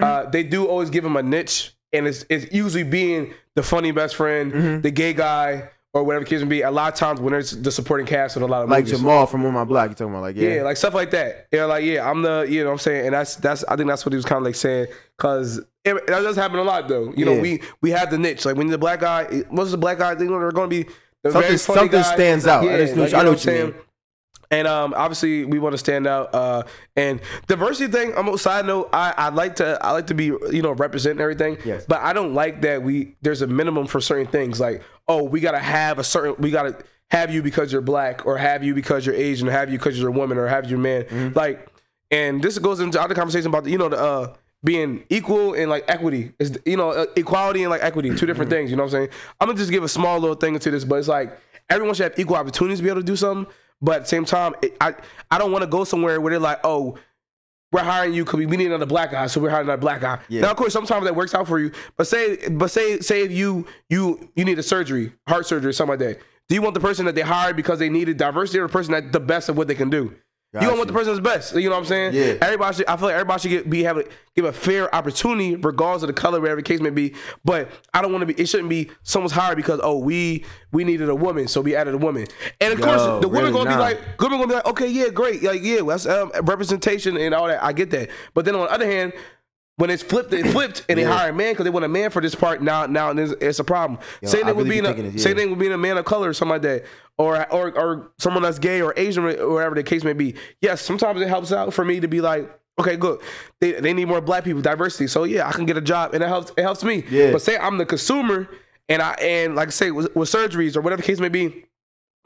uh, they do always give him a niche, and it's it's usually being the funny best friend, Mm-hmm. the gay guy, or whatever the case may be. A lot of times when there's the supporting cast in a lot of Like movies. Jamal from On My Block. You talking about like yeah, Yeah, like stuff like that. Yeah, like yeah, I'm the you know what I'm saying, and that's that's I think that's what he was kind of like saying because that does happen a lot though. You know, Yeah. we we have the niche. Like when the black guy, most of the black guys, they know they're going to be the Something- something guy. stands out. I Yeah, like, I know you what you mean. saying? And um, obviously, we want to stand out. Uh, and diversity thing. I'm a side note. I I like to I like to be you know representing everything. Yes. But I don't like that we there's a minimum for certain things. Like oh, we gotta have a certain we gotta have you because you're black, or have you because you're Asian, or have you because you're a woman, or have you man. Mm-hmm. Like, and this goes into other conversation about the, you know the uh being equal and like equity is you know uh, equality and like equity two different Mm-hmm. things. You know what I'm saying? I'm gonna just give a small little thing into this, but it's like everyone should have equal opportunities to be able to do something. But at the same time, it, I I don't want to go somewhere where they're like, oh, we're hiring you because we need another black guy, so we're hiring another black guy. Yeah. Now, of course, sometimes that works out for you. But say, but say, say if you you you need a surgery, heart surgery, something like that. Do you want the person that they hired because they needed diversity, or the person that the best of what they can do? You don't want the person that's best. You know what I'm saying? Yeah. Everybody should. I feel like everybody should get, be have give a fair opportunity, regardless of the color, whatever the case may be. But I don't want to be. It shouldn't be someone's hired because oh we we needed a woman, so we added a woman. And of Yo, course, the woman really gonna not. be like, women gonna be like, okay, yeah, great, like yeah, that's um, representation and all that. I get that. But then on the other hand. When it's flipped, it flipped, and they hire a man because they want a man for this part. Now, now it's, it's a problem. same I thing with being a this, same thing with being a man of color or something like that, or or or someone that's gay or Asian or whatever the case may be. Yes, sometimes it helps out for me to be like, okay, good. They, they need more black people, diversity. So yeah, I can get a job, and it helps. It helps me. Yeah. But say I'm the consumer, and I and like I say with, with surgeries or whatever the case may be.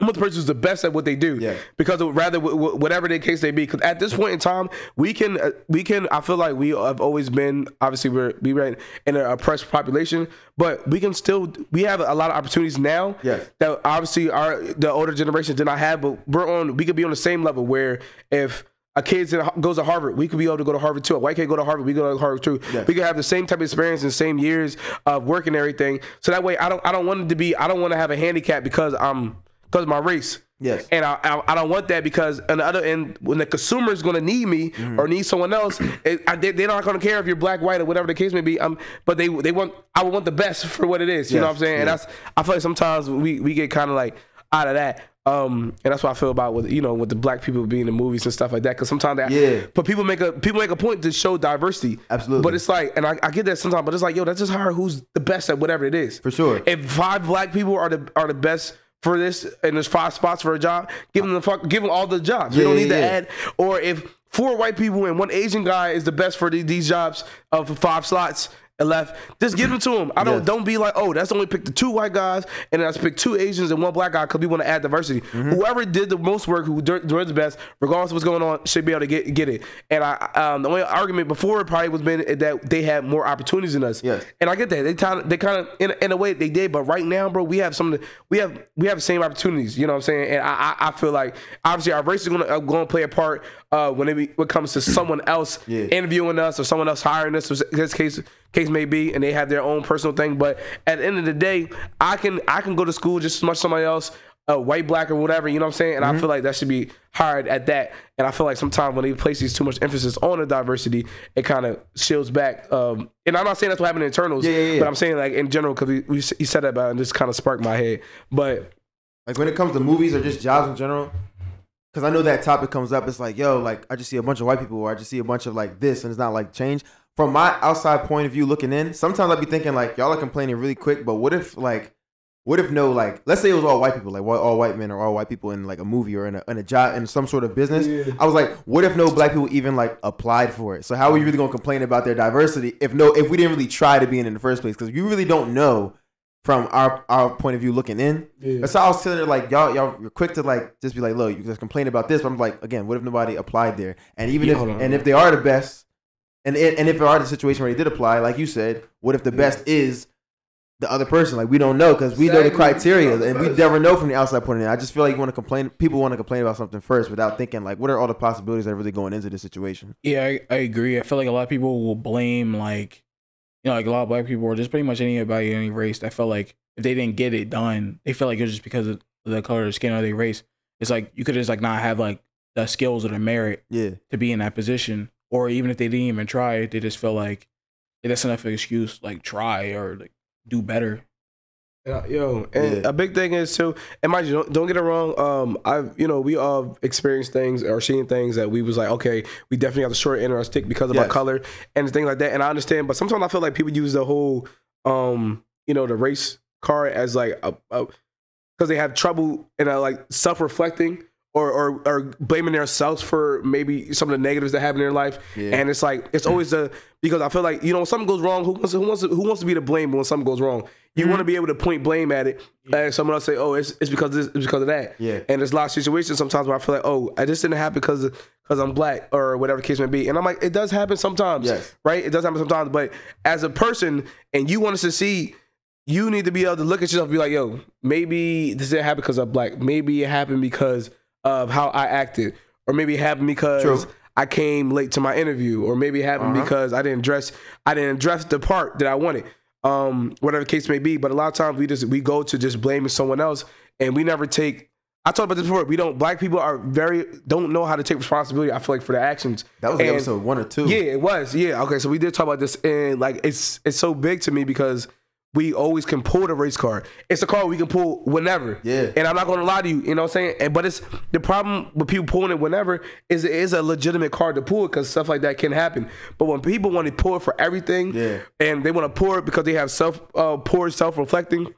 I'm the person who's the best at what they do, Yeah. because rather w- w- whatever the case may be. Because at this point in time, we can uh, we can. I feel like we have always been obviously we're we were in an oppressed population, but we can still we have a lot of opportunities now Yes. that obviously our the older generation did not have. But we're on we could be on the same level where if a kid goes to Harvard, we could be able to go to Harvard too. A white kid go to Harvard, we go to Harvard too. Yes. We could have the same type of experience and same years of work and everything. So that way, I don't I don't want it to be I don't want to have a handicap because I'm because of my race. Yes. And I, I I don't want that because on the other end, when the consumer is going to need me Mm-hmm. or need someone else, it, I, they, they're not going to care if you're black, white, or whatever the case may be. Um, but they they want I would want the best for what it is. You know what I'm saying? And that's I feel like sometimes we we get kind of like out of that. Um, and that's what I feel about with you know with the black people being in movies and stuff like that. Because sometimes that, Yeah. but people make a people make a point to show diversity. Absolutely. But it's like, and I, I get that sometimes, but it's like, yo, that's just hard. Who's the best at whatever it is? For sure. If five black people are the are the best for this, and there's five spots for a job, give them the fuck, give them all the jobs. you Yeah, don't need yeah, to yeah. add. Or if four white people and one Asian guy is the best for these jobs of five slots. And Left, just give them to them. I don't Yes. don't be like, oh, that's only pick the two white guys, and that's pick two Asians and one black guy because we want to add diversity. Mm-hmm. Whoever did the most work, who did the best, regardless of what's going on, should be able to get get it. And I, um, the only argument before probably was been that they had more opportunities than us. Yes. And I get that. They kind of, they kind of, in, in a way, they did. But right now, bro, we have some. of the- We have, we have the same opportunities. You know what I'm saying? And I, I, I feel like obviously our race is going going to play a part uh, when it be, when it comes to someone else Yeah. interviewing us or someone else hiring us, or this case case may be, and they have their own personal thing. But at the end of the day, I can, I can go to school just as much as somebody else. Uh, white, black, or whatever, you know what I'm saying? And Mm-hmm. I feel like that should be hired at that. And I feel like sometimes when they place these too much emphasis on the diversity, it kind of shields back. Um, and I'm not saying that's what happened in Eternals, Yeah, yeah, yeah. but I'm saying like in general because we, we you said that about it and just kind of sparked my head. But Like when it comes to movies or just jobs in general, because I know that topic comes up. It's like, yo, like I just see a bunch of white people, or I just see a bunch of like this, and it's not like change. From my outside point of view, looking in, sometimes I'd be thinking like, y'all are complaining really quick, but what if like, what if no like, let's say it was all white people, like all white men or all white people in like a movie or in a, in a job in some sort of business. I was like, what if no black people even like applied for it? So how are you really gonna complain about their diversity if no, if we didn't really try to be in it in the first place? Because you really don't know from our our point of view looking in. That's how I was telling her like y'all y'all you're quick to like just be like, look, you just complain about this. But I'm like, again, what if nobody applied there? And even Yeah, if on, and hold if they are the best, and and and if there are the situation where they did apply, like you said, what if the best is the other person? Like we don't know because we know the criteria and we never know from the outside point of view. I just feel like you want to complain. People want to complain about something first without thinking like, what are all the possibilities that are really going into this situation? Yeah, I, I agree. I feel like a lot of people will blame like, you know, like a lot of black people or just pretty much anybody any race. that felt like if they didn't get it done, they felt like it was just because of the color of their skin or their race. It's like you could just like not have like the skills or the merit Yeah, to be in that position, or even if they didn't even try, they just feel like yeah, that's enough of an excuse. Like try or like do better. Yeah, Yo, and Yeah. a big thing is too, and mind you, don't, don't get it wrong. Um, I've you know we all experienced things or seen things that we was like, okay, we definitely got the short end of our stick because of our color and things like that. And I understand, but sometimes I feel like people use the whole, um, you know, the race card as like a, because they have trouble and are like self reflecting. Or, or, or blaming themselves for maybe some of the negatives that happen in their life, Yeah. and it's like it's always the because I feel like you know when something goes wrong, who wants to, who wants to, who wants to be the blame when something goes wrong? You mm-hmm. want to be able to point blame at it, and someone else say, "Oh, it's, it's because of this, it's because of that." Yeah. And there's a lot of situations sometimes where I feel like, "Oh, uh, I just didn't happen because because I'm black or whatever the case may be," and I'm like, it does happen sometimes, Yes. right? It does happen sometimes, but as a person, and you want to succeed. You need to be able to look at yourself and be like, yo, maybe this didn't happen because I'm black. Maybe it happened because of how I acted. Or maybe it happened because True. I came late to my interview. Or maybe it happened Uh-huh. because I didn't dress I didn't dress the part that I wanted. Um, whatever the case may be. But a lot of times we just we go to just blaming someone else and we never take I talked about this before. We don't black people are very don't know how to take responsibility, I feel like, for their actions. That was And- episode one or two. yeah, it was. Yeah. Okay. So we did talk about this, and like it's it's so big to me because we always can pull the race card. It's a card we can pull whenever. Yeah. And I'm not gonna lie to you. You know what I'm saying? And, but it's the problem with people pulling it whenever is it is a legitimate card to pull because stuff like that can happen. But when people want to pull it for everything, Yeah. and they want to pull it because they have self uh, poor self reflecting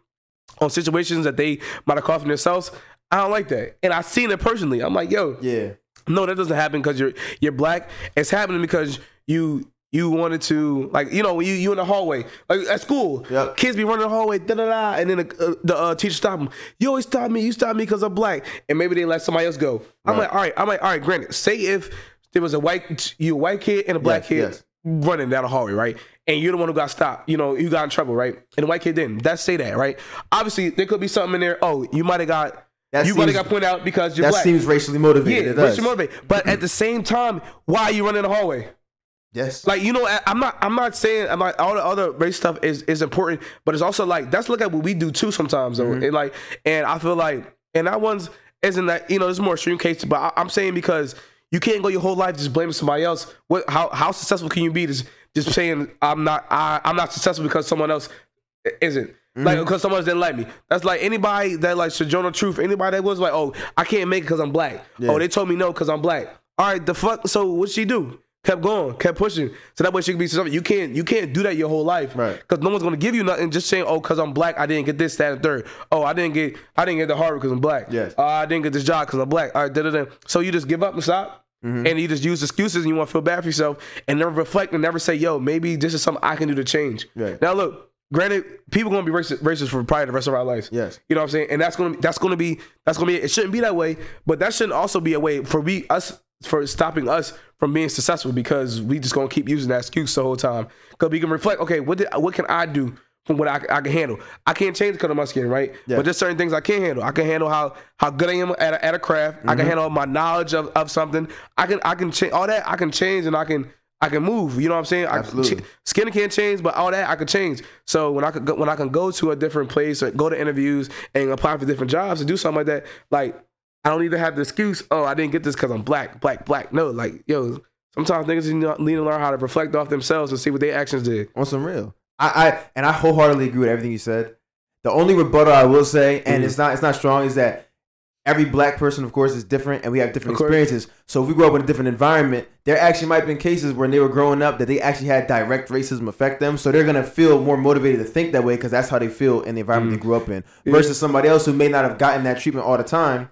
on situations that they might have caused from themselves. I don't like that, and I've seen it personally. I'm like, yo, Yeah. no, that doesn't happen because you're you're black. It's happening because you you wanted to like you know when you you in the hallway like at school. Yep. Kids be running the hallway, da da da, and then the, uh, the uh, teacher stop them. You always stop me. You stop me because I'm black, and maybe they let somebody else go. I'm Right. like, all right. I'm like, all right. Granted, say if there was a white you a white kid and a black Yes, kid yes. running down the hallway, right? And you're the one who got stopped. You know, you got in trouble, right? And the white kid didn't. Let's say that, right? Obviously, there could be something in there. Oh, you might have got. That you might have got pointed out because you're That black. seems racially motivated. Yeah, it does. racially motivated. But at the same time, why are you running the hallway? Yes. Like you know, I'm not. I'm not saying. I'm like all the other race stuff is is important, but it's also like that's look at what we do too sometimes. Though, Mm-hmm. and like, and I feel like, and that one's isn't that you know, there's more extreme cases, but I, I'm saying because you can't go your whole life just blaming somebody else. What? How how successful can you be just just saying I'm not I, I'm not successful because someone else isn't. Mm-hmm. Like because someone else didn't like me. That's like anybody that like Sojourner Truth. Anybody that was like, oh, I can't make it because I'm black. Oh, they told me no because I'm black. All right, the fuck. So what she do? Kept going, kept pushing. So that way she could be successful. You can't you can't do that your whole life, Right. Because no one's gonna give you nothing. Just saying, oh, because I'm black, I didn't get this, that, and third. Oh, I didn't get I didn't get the Harvard because I'm black. Yes. Uh, I didn't get this job because I'm black. All right, da da da. So you just give up and stop. Mm-hmm. And you just use excuses and you want to feel bad for yourself and never reflect and never say, yo, maybe this is something I can do to change. Right. Now look, granted, people are gonna be racist, racist for probably the rest of our lives. Yes. You know what I'm saying? And that's gonna that's gonna be that's gonna be it shouldn't be that way, but that shouldn't also be a way for we us for stopping us from being successful because we just gonna keep using that excuse the whole time. Cause we can reflect, okay, what did what can I do from what I, I can handle? I can't change the color of my skin, right? Yeah. But there's certain things I can handle. I can handle how how good I am at a, at a craft. I can mm-hmm. handle my knowledge of, of something. I can I can change all that. I can change and I can I can move. You know what I'm saying? I, Absolutely. ch- skin can't change, but all that I can change. So when I could go, when I can go to a different place or go to interviews and apply for different jobs and do something like that, like I don't need to have the excuse. Oh, I didn't get this because I'm black, black, black. No, like yo, sometimes niggas need to learn how to reflect off themselves and see what their actions did. on some real. I, I and I wholeheartedly agree with everything you said. The only rebuttal I will say, and Mhm. it's not it's not strong, is that every black person, of course, is different, and we have different experiences. So if we grow up in a different environment, there actually might have been cases when they were growing up that they actually had direct racism affect them. So they're gonna feel more motivated to think that way because that's how they feel in the environment they grew up in. Versus somebody else who may not have gotten that treatment all the time.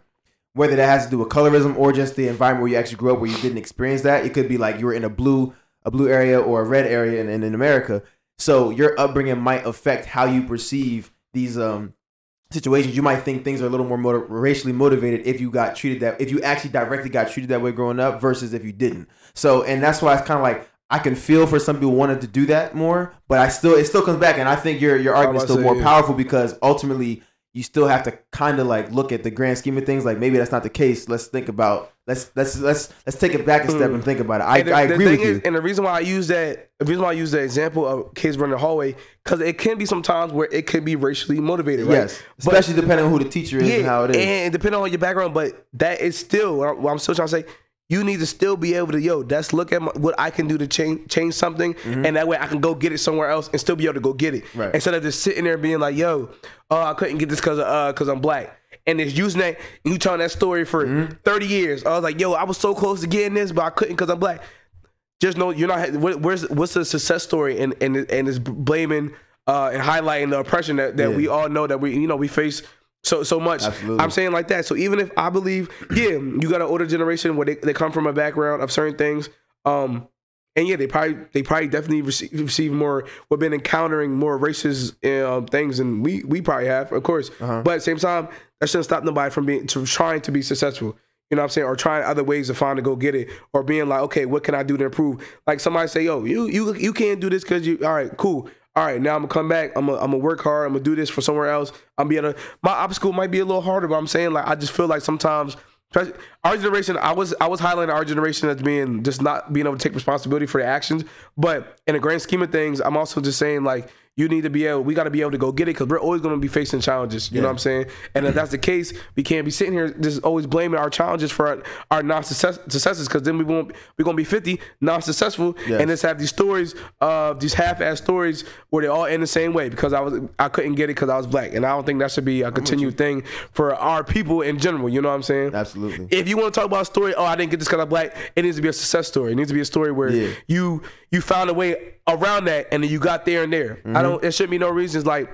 Whether that has to do with colorism or just the environment where you actually grew up where you didn't experience that. It could be like you were in a blue a blue area or a red area in, in, in America. So your upbringing might affect how you perceive these um situations. You might think things are a little more motiv- racially motivated if you got treated that if you actually directly got treated that way growing up versus if you didn't. So and that's why it's kind of like I can feel for some people wanted to do that more, but I still it still comes back and I think your your argument is still more yeah. powerful because ultimately you still have to kind of like look at the grand scheme of things like maybe that's not the case. Let's think about let's let's let's let's take it back a step hmm. and think about it. I, the, I agree with you. is- and the reason why I use that, the reason why I use the example of kids running the hallway, because it can be sometimes where it can be racially motivated, right? Yes, But- especially depending on who the teacher is and how it is. And depending on your background, but that is still what I'm still trying to say. You need to still be able to yo. Let's look at my, what I can do to change change something, and that way I can go get it somewhere else and still be able to go get it Right. instead of just sitting there being like, yo, oh, I couldn't get this because uh because I'm black. And it's using that you telling that story for 30 years. I was like, yo, I was so close to getting this, but I couldn't because I'm black just know you're not. Where's what's the success story and and and is blaming uh, and highlighting the oppression that, that Yeah. we all know that we you know we face so so much. Absolutely. I'm saying like that. So even if I believe, yeah, you got an older generation where they, they come from a background of certain things. Um, and yeah, they probably they probably definitely receive, receive more. We've been encountering more racist um, things than we we probably have, of course. Uh-huh. But at the same time, that shouldn't stop nobody from being to trying to be successful. You know what I'm saying? Or trying other ways to find to go get it, or being like, okay, what can I do to improve? Like somebody say, yo, you you you can't do this because you. All right, cool. All right, now I'm gonna come back. I'm gonna, I'm gonna work hard. I'm gonna do this for somewhere else. I'm be able to. My obstacle might be a little harder, but I'm saying like I just feel like sometimes. Our generation, I was I was highlighting our generation as being just not being able to take responsibility for the actions. But in the grand scheme of things, I'm also just saying like you need to be able, we got to be able to go get it because we're always going to be facing challenges. You know what I'm saying? And if that's the case, we can't be sitting here just always blaming our challenges for our, our non-success successes because then we won't we're going to be 50 non-successful Yes. and just have these stories of these half-ass stories where they all end the same way because I was I couldn't get it because I was black and I don't think that should be a continued thing for our people in general. You know what I'm saying? Absolutely. if you want to talk about a story, oh, I didn't get this because I'm black, it needs to be a success story. It needs to be a story where Yeah. you you found a way around that and then you got there and there. I don't. It shouldn't be no reasons like,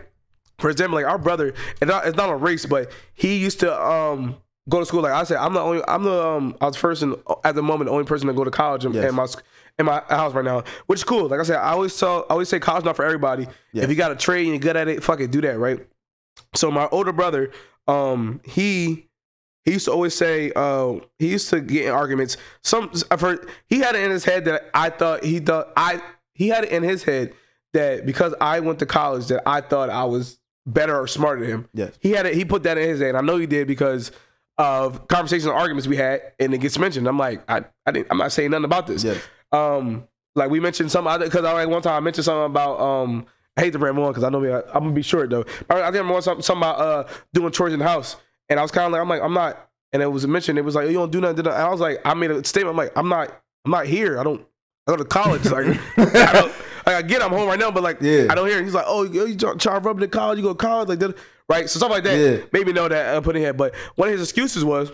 for example, like our brother. It's not, it's not a race, but he used to um go to school. Like I said, I'm the only. I'm the um. I was first and at the moment the only person to go to college in, Yes. in my in my house right now, which is cool. Like I said, I always tell, I always say college not for everybody. Yes. If you got a trade and you're good at it, fuck it, do that, right? So my older brother, um, he he used to always say, uh, he used to get in arguments. Some I've heard he had it in his head that I thought he thought I he had it in his head that because I went to college that I thought I was better or smarter than him. Yes. He had it. He put that in his head. I know he did because of conversations and arguments we had, and it gets mentioned. I'm like, I, I didn't. I'm not saying nothing about this. Yes. Um, like we mentioned some other because I like one time I mentioned something about um. I hate to ramble on because I know me. I, I'm gonna be short though. I, I think I'm on something, something about uh doing chores in the house, and I was kind of like, I'm like, I'm not. And it was mentioned. It was like, oh, you don't do nothing. And I was like, I made a statement. I'm like, I'm not. I'm not here. I don't. I go to college. Like, I don't. Like, I get. I'm home right now, but like, Yeah. I don't hear. it. He's like, oh, you try, try rubbing to college. You go to college, like right? So stuff like that. Yeah. Maybe know that I put in head. But one of his excuses was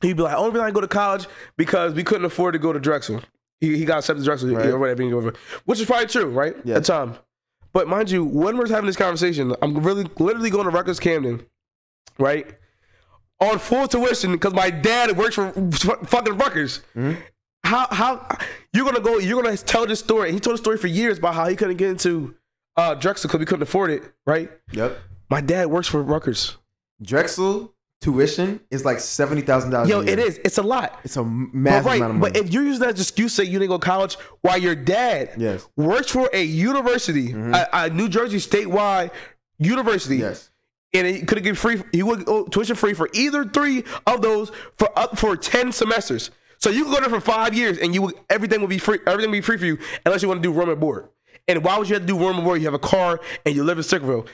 he'd be like, only reason I go to college because we couldn't afford to go to Drexel. He, he got accepted to Drexel Right. or whatever, which is probably true, right? Yeah. At the time. But mind you, when we're having this conversation, I'm really literally going to Rutgers Camden, right? On full tuition because my dad works for fucking Rutgers. Mm-hmm. How how you're gonna go? You're gonna tell this story? He told a story for years about how he couldn't get into uh, Drexel because we couldn't afford it, right? Yep. My dad works for Rutgers. Drexel tuition is like seventy thousand dollars. Yo, it is. It's a lot. It's a massive right, amount of money. but if you're using that as excuse say you didn't go to college while your dad Yes. Mm-hmm. works for a university, a, a New Jersey statewide university, yes. And he could have given free, he would go tuition free for either three of those for up for ten semesters. So you could go there for five years, and you would, everything would be free. Everything would be free for you unless you want to do room and board. And why would you have to do room and board? You have a car and you live in Sicklerville.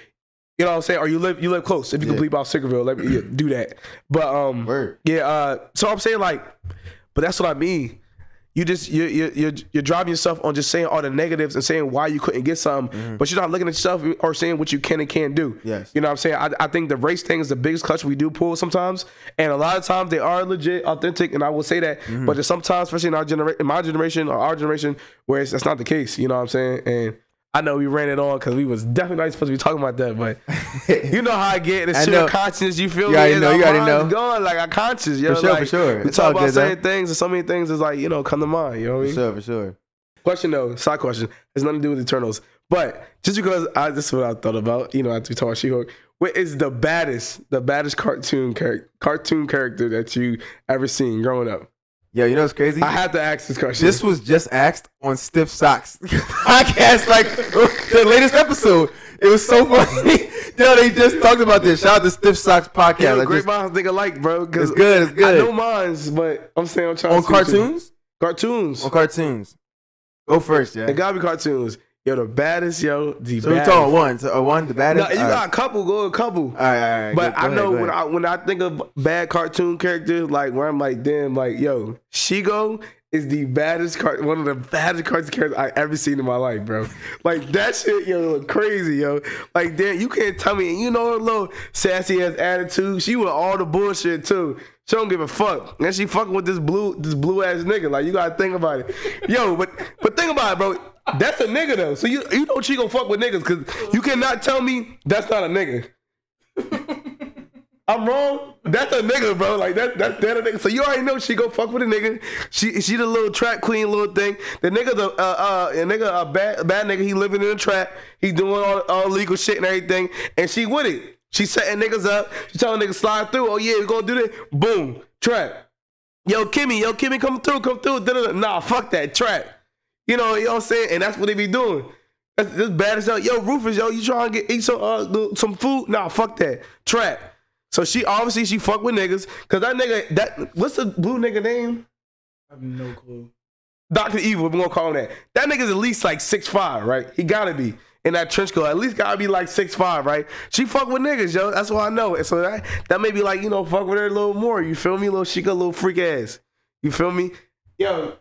You know what I'm saying? Or you live you live close. If you can bleep out Sicklerville, let me yeah, do that. But um, Word. yeah. Uh, so I'm saying like, but that's what I mean. You just you you you're, you're driving yourself on just saying all the negatives and saying why you couldn't get something, mm-hmm. but you're not looking at yourself or saying what you can and can't do. Yes. You know what I'm saying? I, I think the race thing is the biggest clutch we do pull sometimes, and a lot of times they are legit, authentic, and I will say that. Mm-hmm. But there's sometimes, especially in our generation, in my generation or our generation, where it's, that's not the case. You know what I'm saying? And I know we ran it on because we was definitely not supposed to be talking about that, but you know how I get. It's I shit know. of conscience. You feel You me? know, And you already know. Going like I conscious. You know, For sure, for sure. We It's talk about good, though. certain things, and so many things is like you know come to mind. You know what I mean? For sure, for sure. Question though, side question, has nothing to do with Eternals. But just because I this is what I thought about, you know, after we talk about She-Hulk, what is the baddest, the baddest cartoon character cartoon character that you ever seen growing up? Yo, you know what's crazy? I had to ask this question. This was just asked on Stiff Socks podcast, like the latest episode. It was so funny. Yo, they just talked about this. Shout out to Stiff Socks podcast. Yo, I great just- minds think alike, bro. It's good, it's good. I know mine's, but I'm saying I'm trying on cartoons? Cartoons. On cartoons. Go first, yeah. It gotta be cartoons. Yo, the baddest, yo, the So we baddest. talking one, so, uh, one the baddest. baddest. you All right. got a couple, go a couple. All right, all right. But go- go I know ahead, go when. I when I think of bad cartoon characters, like where I'm like, damn, like yo, Shego is the baddest cart, one of the baddest cartoon characters I ever seen in my life, bro. Like that shit, yo, look crazy, yo. Like damn, you can't tell me, and you know her little sassy ass attitude. She with all the bullshit too. She don't give a fuck, and she fucking with this blue this blue ass nigga. Like you gotta think about it, yo. But but think about it, bro. That's a nigga though. So you you know she gonna fuck with niggas because you cannot tell me that's not a nigga. I'm wrong. That's a nigga, bro. Like that, that, that a nigga. So you already know she go fuck with a nigga. She, she the little trap queen, little thing. The nigga, the uh, uh, a nigga, a bad, bad nigga. He living in a trap. He doing all, all legal shit and everything. And she with it. She setting niggas up. She telling niggas slide through. Oh yeah, we gonna do this. Boom, trap. Yo, Kimmy, yo, Kimmy, come through, come through. Da-da-da. Nah, fuck that trap. You know, you know what I'm saying? And that's what they be doing. That's, that's bad as hell. Yo, Rufus, yo, you trying to get eat some uh, some food? Nah, fuck that. Trap. So she obviously she fuck with niggas. Cause that nigga, that what's the blue nigga name? I have no clue. Doctor Evil. We gonna call him that. That nigga's at least like six five, right? He gotta be in that trench coat. At least gotta be like six five, right? She fuck with niggas, yo. That's what I know. And so that that may be like you know fuck with her a little more. You feel me? Little she got a little freak ass. You feel me? Yo.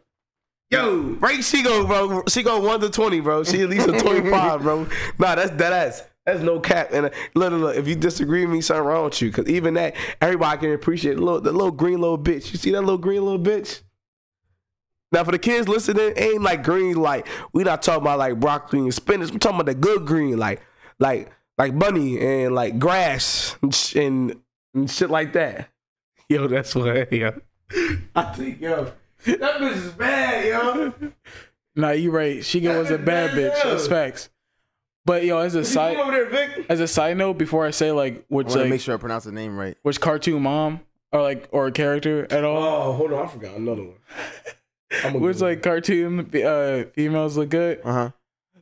Yo, right? She go, bro. She go one to twenty, bro. She at least a twenty-five, bro. Nah, that's that ass. That's no cap. And uh, look, look, if you disagree with me, something wrong with you. Cause even that, everybody can appreciate the little, the little green little bitch. You see that little green little bitch? Now for the kids listening, ain't like green like we not talking about like broccoli and spinach. We talking about the good green, like like like bunny and like grass and, sh- and, and shit like that. Yo, that's what yo. I think yo, that bitch is bad, yo. Nah, you right. She was a bad bitch. That's facts. But yo, as a side over there, Vic? as a side note, before I say like I which want to like make sure I pronounce the name right. which cartoon mom or like or a character at all, Oh, hold on, I forgot another one. I'm gonna which go. like cartoon uh females look good. Uh huh.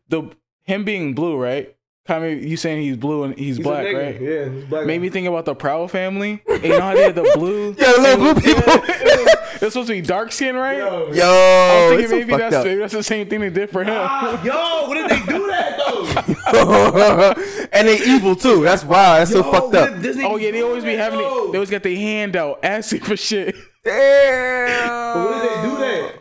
The him being blue, right? Kind of you saying he's blue and he's, He's black, right? Yeah, he's black. Made me think about the Proud family. And you know how they had the blue? Yeah, the little blue people. They're supposed to be dark skin, right? Yo, Yo, I was thinking maybe fucked that's, up. maybe that's the same thing they did for him. Ah, yo, what did they do that though? and they evil too. That's wild. That's so fucked up. Disney Oh yeah, they always be having it. though? They always got their hand out asking for shit. Damn. What did they do that?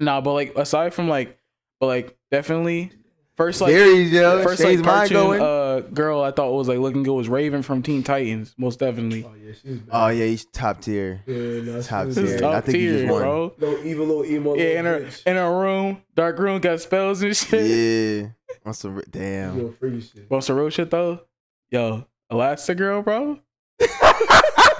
Nah, but like aside from like, but like definitely first like Theories, yo. first Shane's like cartoon going. uh girl I thought was like looking good was Raven from Teen Titans, most definitely. Oh yeah, she's bad. oh yeah, he's top tier. Yeah, no, Top tier. This is I top think you tier, just won. bro. Little evil, little emo. Yeah, in her bitch. in her room, dark room, got spells and shit. Yeah. On some damn. Little freaky shit. But some real shit though, yo, Elastigirl, bro.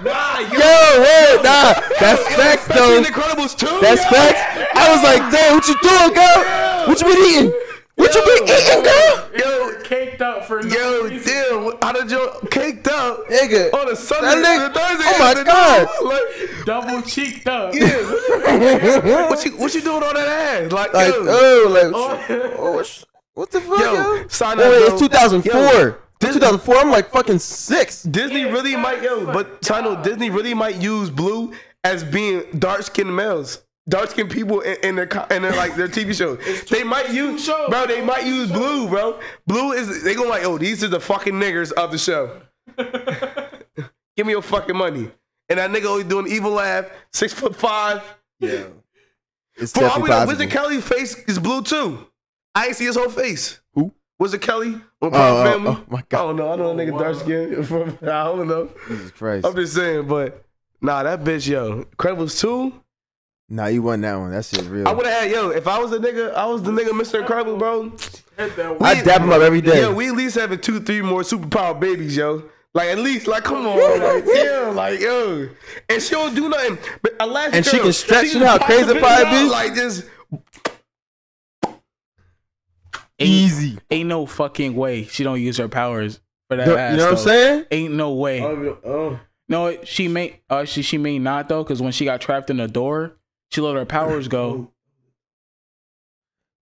Nah, yo, Yo, wait, nah. That's facts though. Incredibles too. That's yo. facts. I was like, damn, what you doing, girl? What you been eating? What you been eating, girl? Yo, Caked up for no yo, reason. damn, how did you caked up Nigga. on a Sunday, That nigga- the Thursday? oh my afternoon? God. Like, double cheeked up. yeah, what you what you doing on that ass? Like, Like, yo, oh, like, oh, oh what's- what the fuck, yo, yo? sign Oh, up, wait, yo. it's 2004. Yo, It's 2004. I'm like fucking six. Disney really might yo, but China Disney really might use blue as being dark skinned males. Dark skinned people in, in their co- in their like their TV shows. They might use shows. bro. They might use blue, bro. Blue is they gonna like oh these are the fucking niggers of the show. Give me your fucking money. And that nigga always doing evil laugh, six foot five. Yeah. It's For all we know. Wizard Kelly's face is blue too. I ain't see his whole face. Who? Wizard Kelly on Oh, Proud oh, Family. oh my God. I don't know. I know a nigga oh, dark skin. From, I don't know. Jesus Christ. I'm just saying, but nah, that bitch, yo, Incredibles two. Nah, you won that one. That shit real. I would have had yo. If I was a nigga, I was the nigga, Mr. Incredible, bro. I dap him up every day. Yeah, we at least having two, three more superpower babies, yo. Like at least, like come on, like yeah, like yo. And she don't do nothing. But Elastic And she can stretch, she you know how crazy pop probably bitch be? Like just Easy. Ain't no fucking way she don't use her powers for that You ass. know what I'm saying? Ain't no way. oh, No, she may uh she she may not though, because when she got trapped in the door, she let her powers go.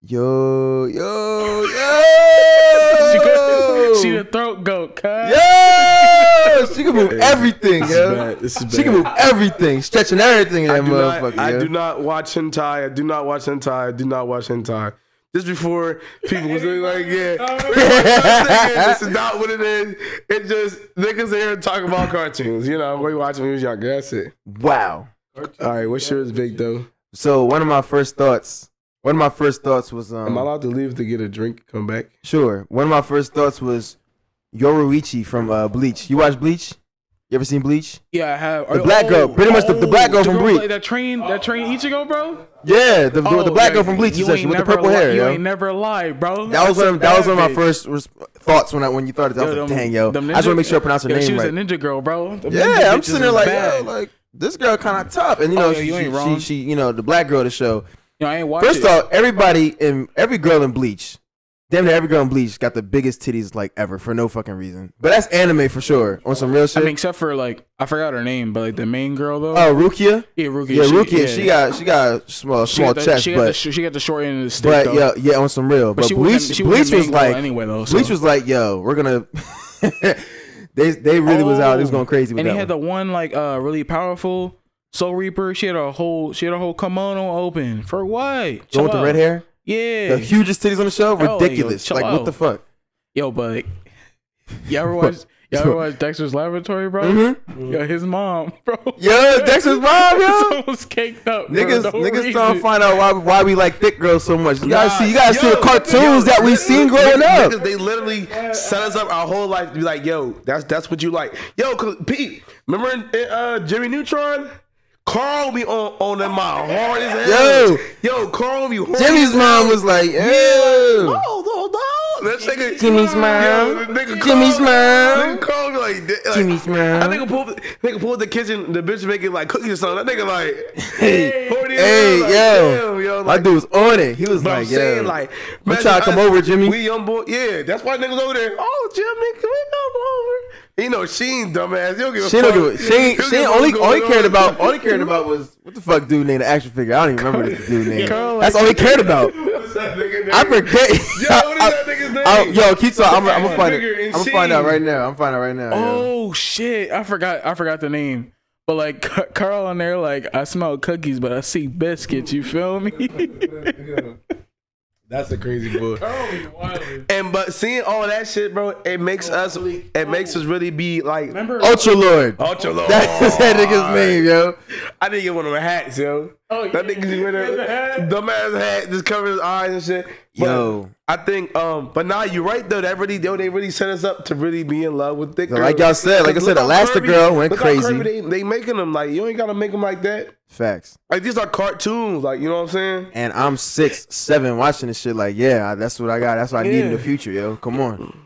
Yo, yo, she, yo. could, she the throat goat, cuz. Yo, she can move everything, This is yo. bad. This is She can move everything, stretching everything in I that do, motherfucker. not, I yo. do not watch hentai. I do not watch hentai. I do not watch hentai. just before people was like, yeah, oh, this is not what it is. It just niggas here talking about cartoons. You know, we watching when we was younger. That's it. Wow. All right, what's yours, Big though? So one of my first thoughts, one of my first thoughts was um. Am I allowed to leave to get a drink? Come back. Sure. One of my first thoughts was Yoruichi from uh, Bleach. You watch Bleach? You ever seen Bleach? Yeah, I have. The black girl, pretty much the- the black girl from Bleach. Like that train, that train Ichigo, bro. Yeah, the, the, the black yeah, girl from Bleach, you essentially, ain't with the never purple li- hair. You yo. ain't never lied, bro. That was one. Of, that was one of my first res- thoughts when I when you thought it. I was Yo, like, them- dang, yo. I just want to make sure I pronounce her Yo, She was right. a ninja girl, bro. Them Yeah, I'm sitting there like, yo, like this girl kind of tough, and you oh, know, Oh, yeah, she, you ain't she, wrong. she, she, you know, the black girl of the show. You know, I ain't watched First it. off, everybody in every girl in Bleach, damn near every girl in Bleach got the biggest titties like ever for no fucking reason. But that's anime for sure. On some real I shit. mean, except for like, I forgot her name, but like the main girl though. oh, Rukia. yeah, Rukia. Yeah, she, Rukia. yeah. She got she got small She small got the, chest, she got the, but she got the short end of the stick but though. yeah yeah on some real. But, she Bleach she Bleach wasn't was like anyway though. So. Bleach was like yo, we're gonna. they they really was out. It was going crazy with and he had one. the one like uh really powerful Soul Reaper. She had a whole she had a whole kimono open for what? The one with the red hair, Yeah. the hugest titties on the show, Oh, yo, ridiculous. chill like what the fuck? Yo, but you ever watch you ever watch Dexter's Laboratory, bro? Mhm. Yo, his mom, bro. Yo, Dexter's mom, yo. It's almost caked up. bro. Niggas, No niggas reason. trying to find out why why we like thick girls so much. You gotta see, you gotta see the cartoons yo, that we seen growing niggas- up. niggas, they literally set us up our whole life to be like, yo, that's that's what you like. Yo, cause Pete, remember in, in, uh, Jimmy Neutron? Carl be on on them my hard as hell. Yo. yo, Carl be horny Jimmy's mom was like, Yeah. No, no, no. That nigga, Jimmy's mom. Yo, nigga Jimmy's Carl- mom. Nigga Carl be like, like Jimmy's mom. I nigga pulled, nigga pulled the kitchen. The bitch making like cookies or something. That nigga like, Hey, hey, like, yo, damn, yo, my dude was on it. He was like, I'm saying, "Yeah, like, I'm trying to come us, over, Jimmy." We young boy, yeah. That's why niggas over there. Oh, Jimmy, can we come over? You know, Sheen, dumbass. You don't give a She fuck. don't give a, she ain't, she ain't don't only, all he cared about, going all he cared about was, what the fuck dude named the action figure? I don't even remember the dude name. Carl, That's all he cared about. What's that nigga name? I forget. Yo, what is that nigga's name? I- yo, keep talking. I'm, I'm gonna find it. I'm gonna find out right now. I'm finding out right now. yo. Oh shit! I forgot. I forgot the name. But like Carl on there, like I smell cookies, but I see biscuits. You feel me? That's a crazy boy. And but seeing all that shit, bro, it makes us, it makes us really be like, Remember? Ultra Lord. Ultra Lord. That's that nigga's name, yo. I didn't get one of my hats, yo. Oh, that yeah. nigga just wear The that hat. dumbass hat, just cover his eyes and shit. But Yo. I think, um, but now you're right though. That really, yo, they really set us up to really be in love with thick So girls. like y'all said, like I said, how Elastigirl went look how crazy. curvy They, they making them like you ain't gotta make them like that. Facts. Like these are cartoons, like you know what I'm saying. And I'm six, seven, watching this shit. Like, yeah, that's what I got. That's what I need in the future, yo. Come on.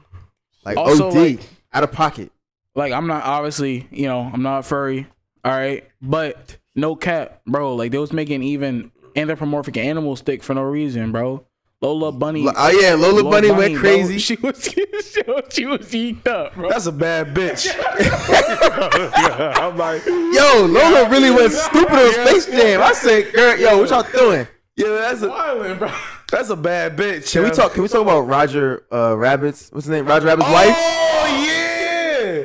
Like Also, OD, like- out of pocket. like I'm not obviously, you know, I'm not furry. All right, but no cap, bro. Like they was making even anthropomorphic animals stick for no reason, bro. Lola Bunny. Lo- Oh yeah, Lola, Bunny, went crazy. she was she was, she was eeked up, bro. That's a bad bitch. I'm like, Yo, Lola really went stupid on Space Jam. I said, girl, yo, what y'all doing? yeah, that's a Violent, bro. that's a bad bitch. Can we talk? Can we talk about Roger uh, Rabbit's? What's his name? Roger Rabbit's wife. Oh yeah.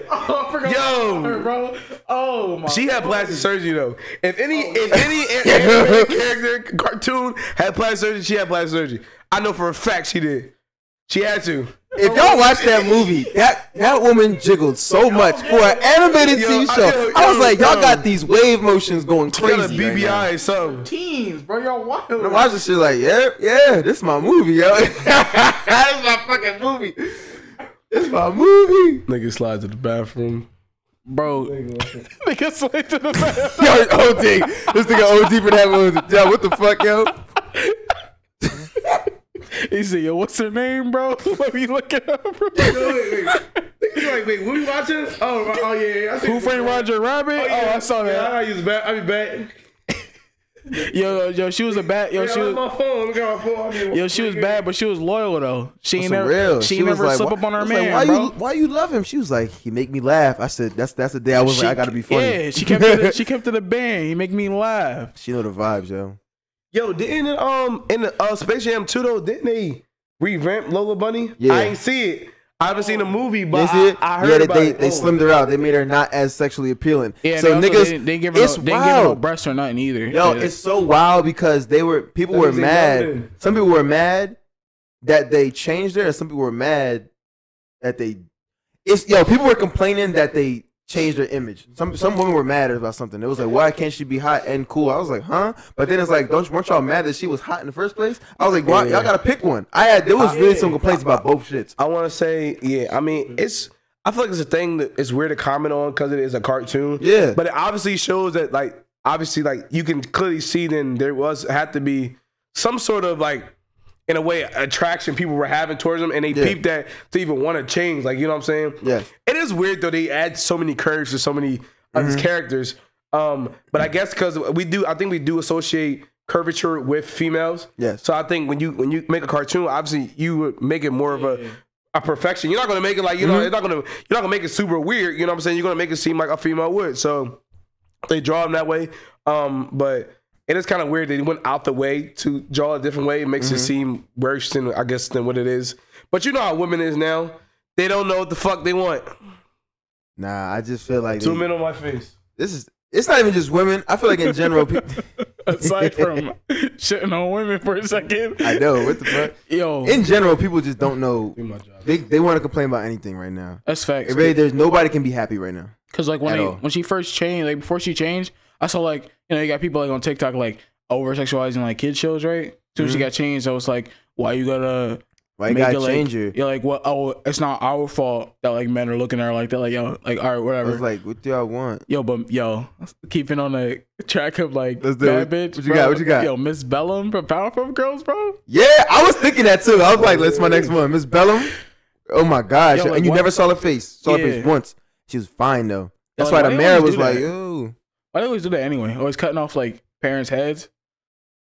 Oh, I forgot Yo. about her, bro. Oh my. She had plastic surgery though. If any oh, if any animated character cartoon had plastic surgery, she had plastic surgery. I know for a fact she did. She had to. If y'all oh, watch that movie, that that woman jiggled so much for an animated TV show. I was like, y'all got these wave motions going She got a crazy. right now. BBL or something. teens, bro. Y'all wild. I watch this shit like, yeah, yeah, this is my movie, yo. this is my fucking movie. Is my movie. Nigga slides to the bathroom. bro. Nigga slid to the bathroom. Yo, OD. This nigga OD for that movie. Yo, what the fuck, yo? He said, "Yo, what's her name, bro? Let me look it up." Bro. like, wait, what we watching? Oh, oh yeah, yeah. I see Who framed Roger Rabbit? Oh, oh, I saw that. Yeah. I use back. I be back. Yo, yo, she was a bad. Yo, she Yo, was. my phone. Look at my phone. I mean, Yo, she was bad, but she was loyal though. She ain't Some never, real. she, ain't was never like, slip why- up on her was like, man, why bro. You, why you love him? She was like, he make me laugh. I said, that's that's the day I was like, I gotta be funny. Yeah, she kept it. She kept it a band. He make me laugh. She know the vibes, yo. Yo, didn't it, um in the uh, Space Jam 2 though, didn't they revamp Lola Bunny? Yeah. I ain't see it. I haven't seen the movie, but You it? I, I heard yeah, they, about they, it. they Oh. slimmed her out. They made her not as sexually appealing. Yeah, so they niggas, they, they give her it's no, they give her no wild. breasts or nothing either. Yo, Yeah. it's so wild because they were people That were mad. loved. Some people were mad that they changed her, and some people were mad that they. It's yo. People were complaining that they changed her image. Some some women were mad about something. It was like, why can't she be hot and cool? I was like, huh? But then it's like, don't weren't y'all mad that she was hot in the first place? I was like, why, y'all gotta pick one. I had there was really some complaints about both shits. I want to say, yeah. I mean, it's. I feel like it's a thing that it's weird to comment on because it is a cartoon. Yeah. But it obviously shows that, like, obviously, like you can clearly see then there was had to be some sort of like, in a way, attraction people were having towards them, and they Yeah. peeped that to even want to change. Like, you know what I'm saying? Yeah. It is weird though. They add so many curves to so many of Mm-hmm. these characters. Um, but I guess because we do, I think we do associate curvature with females. Yes. So I think when you when you make a cartoon, obviously you would make it more of a a perfection. You're not gonna make it like you Mm-hmm. know, it's not gonna you're not gonna make it super weird. You know what I'm saying? You're gonna make it seem like a female would. So they draw them that way. Um, but it is kind of weird they went out the way to draw a different way. It makes Mm-hmm. it seem worse than I guess than what it is. But you know how women is now. They don't know what the fuck they want. Nah, I just feel like they- men on my face. this is. It's not even just women. I feel like in general, people. Aside from shitting on women for a second. I know what the fuck. Yo, In general, people just don't know. Do. They they want to complain about anything right now. that's facts. It really, there's nobody can be happy right now. Cause like when At they, all. when she first changed, like before she changed, I saw like you know you got people like on TikTok like over sexualizing like kid shows, right? Soon as she mm-hmm. got changed, I was like, why you gotta Why you make gotta it like change her? you're like what? Oh, it's not our fault that like men are looking at her like that. Like yo, like all right, I whatever. was like, what do y'all want? Yo, but yo, keeping on the track of like Let's do bad it. bitch. What you bro. got? What you got? Yo, Miss Bellum from Powerpuff Girls, bro. Yeah, I was thinking that too. I was like, that's my next one, Miss Bellum. Oh my gosh, Yo, like, and you never saw her face. Saw her face once. She was fine though. That's like, why why the mayor was like? "Yo." Why they always do that anyway? Always cutting off like parents' heads.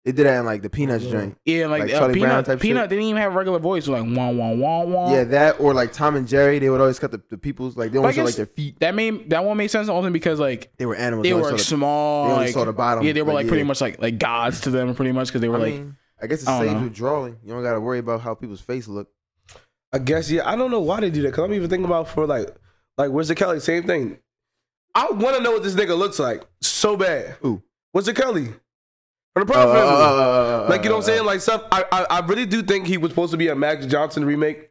They did that in like the Peanuts joint. Yeah, like, Like uh, Charlie Brown Peanut. type Peanut shit? didn't even have a regular voice. It was like wah wah wah wah. Yeah, that or like Tom and Jerry. They would always cut the, the people's like they But always show like their feet. that made that one made sense only because like They were animals. they always were saw the- small. they only like, saw the bottom, Yeah, they were but like pretty yeah. much like like gods to them, pretty much because they were I like mean, I guess it I saves know. with drawing. You don't got to worry about how people's face look. I guess yeah. I don't know why they do that. Cause I'm even thinking about for like like Wizard Kelly? Same thing. I want to know what this nigga looks like so bad. Who? Wizard Kelly? From the Proud uh, Family. uh, like you know what I'm saying? Like stuff. I, I I really do think he was supposed to be a Magic Johnson remake.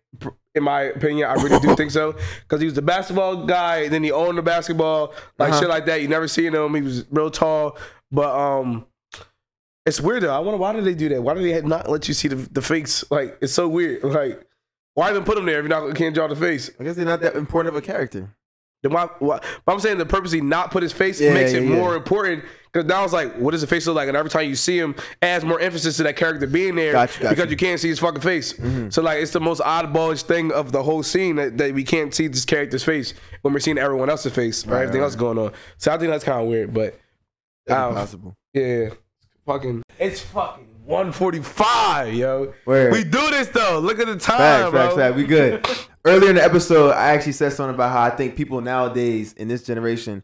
In my opinion, I really do think so because he was the basketball guy. And then he owned the basketball, like Uh-huh. shit like that. You never seen him. He was real tall, but um, it's weird though. I wonder why did they do that? Why did they not let you see the the face? Like it's so weird. Like why even put him there if you're not can't draw the face? I guess they're not that important of a character. Why, why? But I'm saying the purposely not put his face Yeah, makes it yeah. more important because now it's like, what does the face look like? And every time you see him, adds more emphasis to that character being there Gotcha, gotcha. because you can't see his fucking face. So like, it's the most oddballish thing of the whole scene that, that we can't see this character's face when we're seeing everyone else's face or Right, everything right. else going on. So I think that's kind of weird, but Um, impossible. yeah, fucking, it's fucking 145, yo. Word. We do this though. Look at the time, Facts, bro. facts, facts. We good. Earlier in the episode, I actually said something about how I think people nowadays in this generation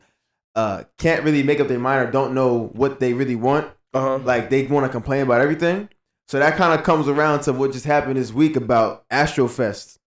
uh, can't really make up their mind or don't know what they really want. Uh-huh. Like they want to complain about everything. So that kind of comes around to what just happened this week about Astrofest.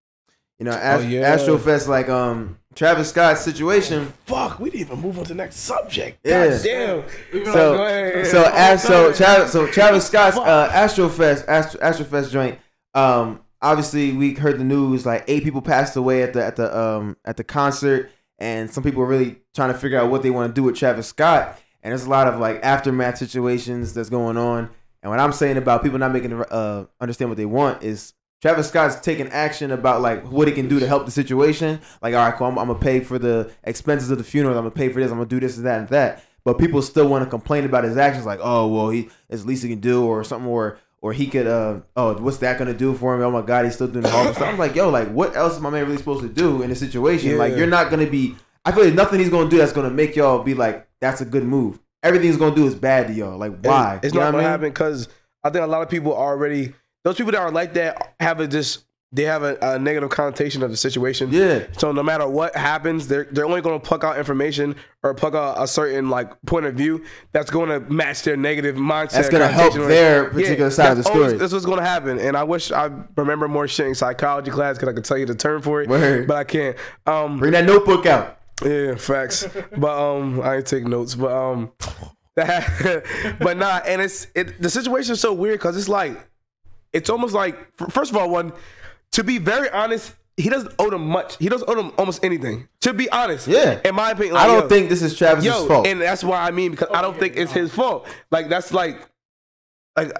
You know, Ast- Oh, yeah. Astrofest, like um Travis Scott's situation. Fuck, we didn't even move on to the next subject. Yeah. God damn. So, Go ahead. so, as, so, Travis, so Travis Scott's uh, Astrofest, Astro, Astrofest joint. Um, obviously, we heard the news like eight people passed away at the at the um at the concert, and some people are really trying to figure out what they want to do with Travis Scott. And there's a lot of like aftermath situations that's going on. And what I'm saying about people not making uh understand what they want is Travis Scott's taking action about like what he can do to help the situation. Like, all right, cool, I'm, I'm gonna pay for the expenses of the funeral. I'm gonna pay for this. I'm gonna do this and that and that. But people still want to complain about his actions, like, oh, well, he it's least he can do, or something, or or he could, uh, oh, what's that gonna do for him? Oh my God, he's still doing the horrible stuff. I'm like, yo, like, what else is my man really supposed to do in a situation? Like, you're not gonna be. I feel like nothing he's gonna do that's gonna make y'all be like, that's a good move. Everything he's gonna do is bad to y'all. Like, why? It's You not gonna mean? happen because I think a lot of people already those people that are like that have a just they have a, a negative connotation of the situation. Yeah. So no matter what happens, they're they're only going to pluck out information or pluck out a certain like point of view that's going to match their negative mindset. That's gonna help their particular side of the story. always- That's what's going to happen. And I wish I remember more shit in psychology class because I could tell you the term for it, Word. but I can't. Um, Bring that notebook out. yeah, facts. but um, I ain't take notes. But um, but nah, and it's it. The situation is so weird because it's like it's almost like first of all, one to be very honest, he doesn't owe them much. He doesn't owe them almost anything. To be honest, Yeah. in my opinion, I don't yo, think this is Travis's yo, fault. and that's why I mean because I don't think it's his fault. Like that's like, like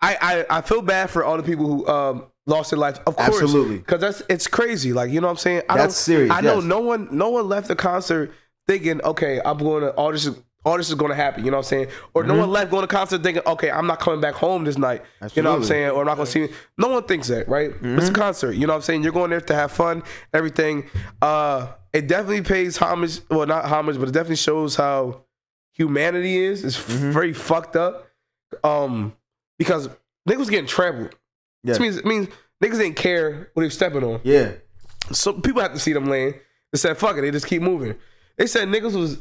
I I, I feel bad for all the people who um lost their life. Of course, Absolutely. because that's it's crazy. Like you know what I'm saying. I That's don't, serious, I know no one no one left the concert thinking, okay, I'm going to all this is. All this is going to happen, you know what I'm saying? Or no one left going to concert thinking, okay, I'm not coming back home this night, you know what I'm saying? Or I'm not going to see. No one thinks that, right? It's a concert, you know what I'm saying? You're going there to have fun, everything. Uh, it definitely pays homage, well, not homage, but it definitely shows how humanity is. It's very fucked up. Um, because niggas getting trampled. Yeah. This means it means niggas didn't care what they were stepping on. yeah. So people have to see them laying. They said, fuck it, they just keep moving. They said niggas was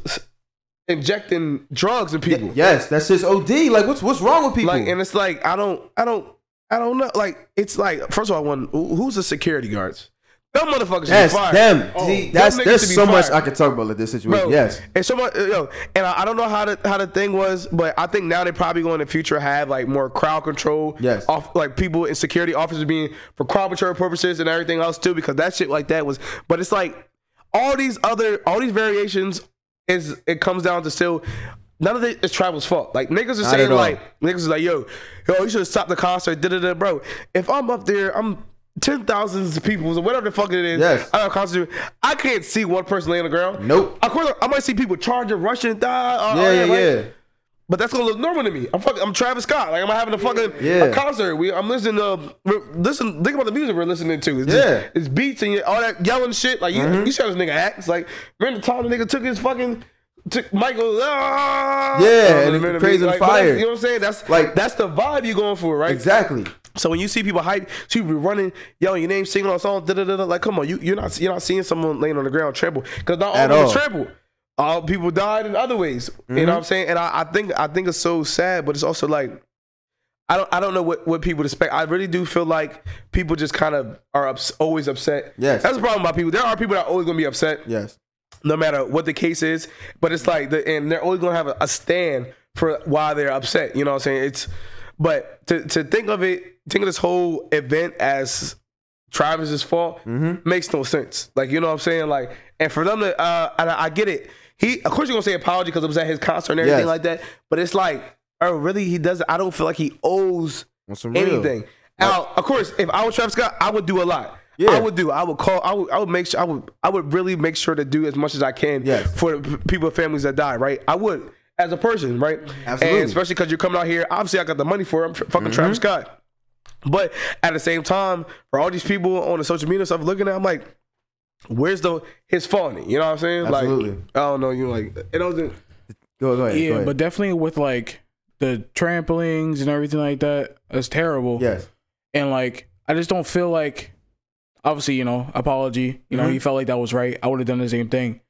injecting drugs in people. Yes, that's just OD. Like, what's what's wrong with people? Like, and it's like I don't, I don't, I don't know. Like, it's like first of all, one who- who's the security guards? Them motherfuckers yes, should be fired. them. Oh, See, that's niggas there's so much. I could talk about like this situation. Bro, yes. and so much, yo, and I, I don't know how the how the thing was, but I think now they probably going in the future have like more crowd control. Yes. off like people in security officers being for crowd control purposes and everything else too, because that shit like that was. But it's like all these other all these variations is it comes down to still. None of it is Travis's fault. Like niggas are Not saying like niggas is like yo, yo, you should have stopped the concert. Da da da, bro. If I'm up there, I'm. Ten thousands of people, or whatever the fuck it is. Yes. I got concert. I can't see one person laying on the ground. Nope. Of course, I might see people charging, rushing, die. Uh, Yeah, yeah, right? yeah. But that's gonna look normal to me. I'm fucking, I'm Travis Scott. Like I'm having a fucking Yeah. a concert. We, I'm listening to listen. Think about the music we're listening to. It's Yeah. Mm-hmm. just, it's beats and all that yelling shit. Like you, you saw this nigga act. It's like remember the time the nigga took his fucking. Took Michael, ah, Yeah, and praise me? and Like, fire. You know what I'm saying? That's Like- that's the vibe you're going for, right? Exactly. So when you see people hype, see people running, yelling your name, singing on song, da da da, da, like come on, you you're not you're not seeing someone laying on the ground trample because not all all. trample. All people died in other ways. You know what I'm saying? And I, I think I think it's so sad, but it's also like I don't I don't know what, what people expect. I really do feel like people just kind of are ups, always upset. Yes. that's the problem about people. There are people that are always gonna be upset Yes. no matter what the case is. But it's like the and they're always gonna have a, a stand for why they're upset. You know what I'm saying? It's but to to think of it, think of this whole event as Travis's fault makes no sense. Like you know what I'm saying? Like and for them to uh and I, I get it. He of course you're gonna say apology because it was at his concert and everything Yes. like that. But it's like, oh really? He doesn't. I don't feel like he owes On some real. anything. Now, of course, if I was Travis Scott, I would do a lot. Yeah. I would do. I would call. I would. I would make sure. I would. I would really make sure to do as much as I can Yes. for people, families that die. Right. I would as a person. Right. Absolutely. And especially because you're coming out here. Obviously, I got the money for it. I'm fucking Mm-hmm. Travis Scott. But at the same time, for all these people on the social media stuff looking at, I'm like, where's the his fault? You know what I'm saying? Absolutely. Like, I don't know. You know, like it doesn't. Go, go ahead. go Yeah, ahead. but definitely with like the trampolines and everything like that, that's terrible. yes. And like, I just don't feel like, obviously, you know, apology. You know, Mhm. he felt like that was right. I would have done the same thing.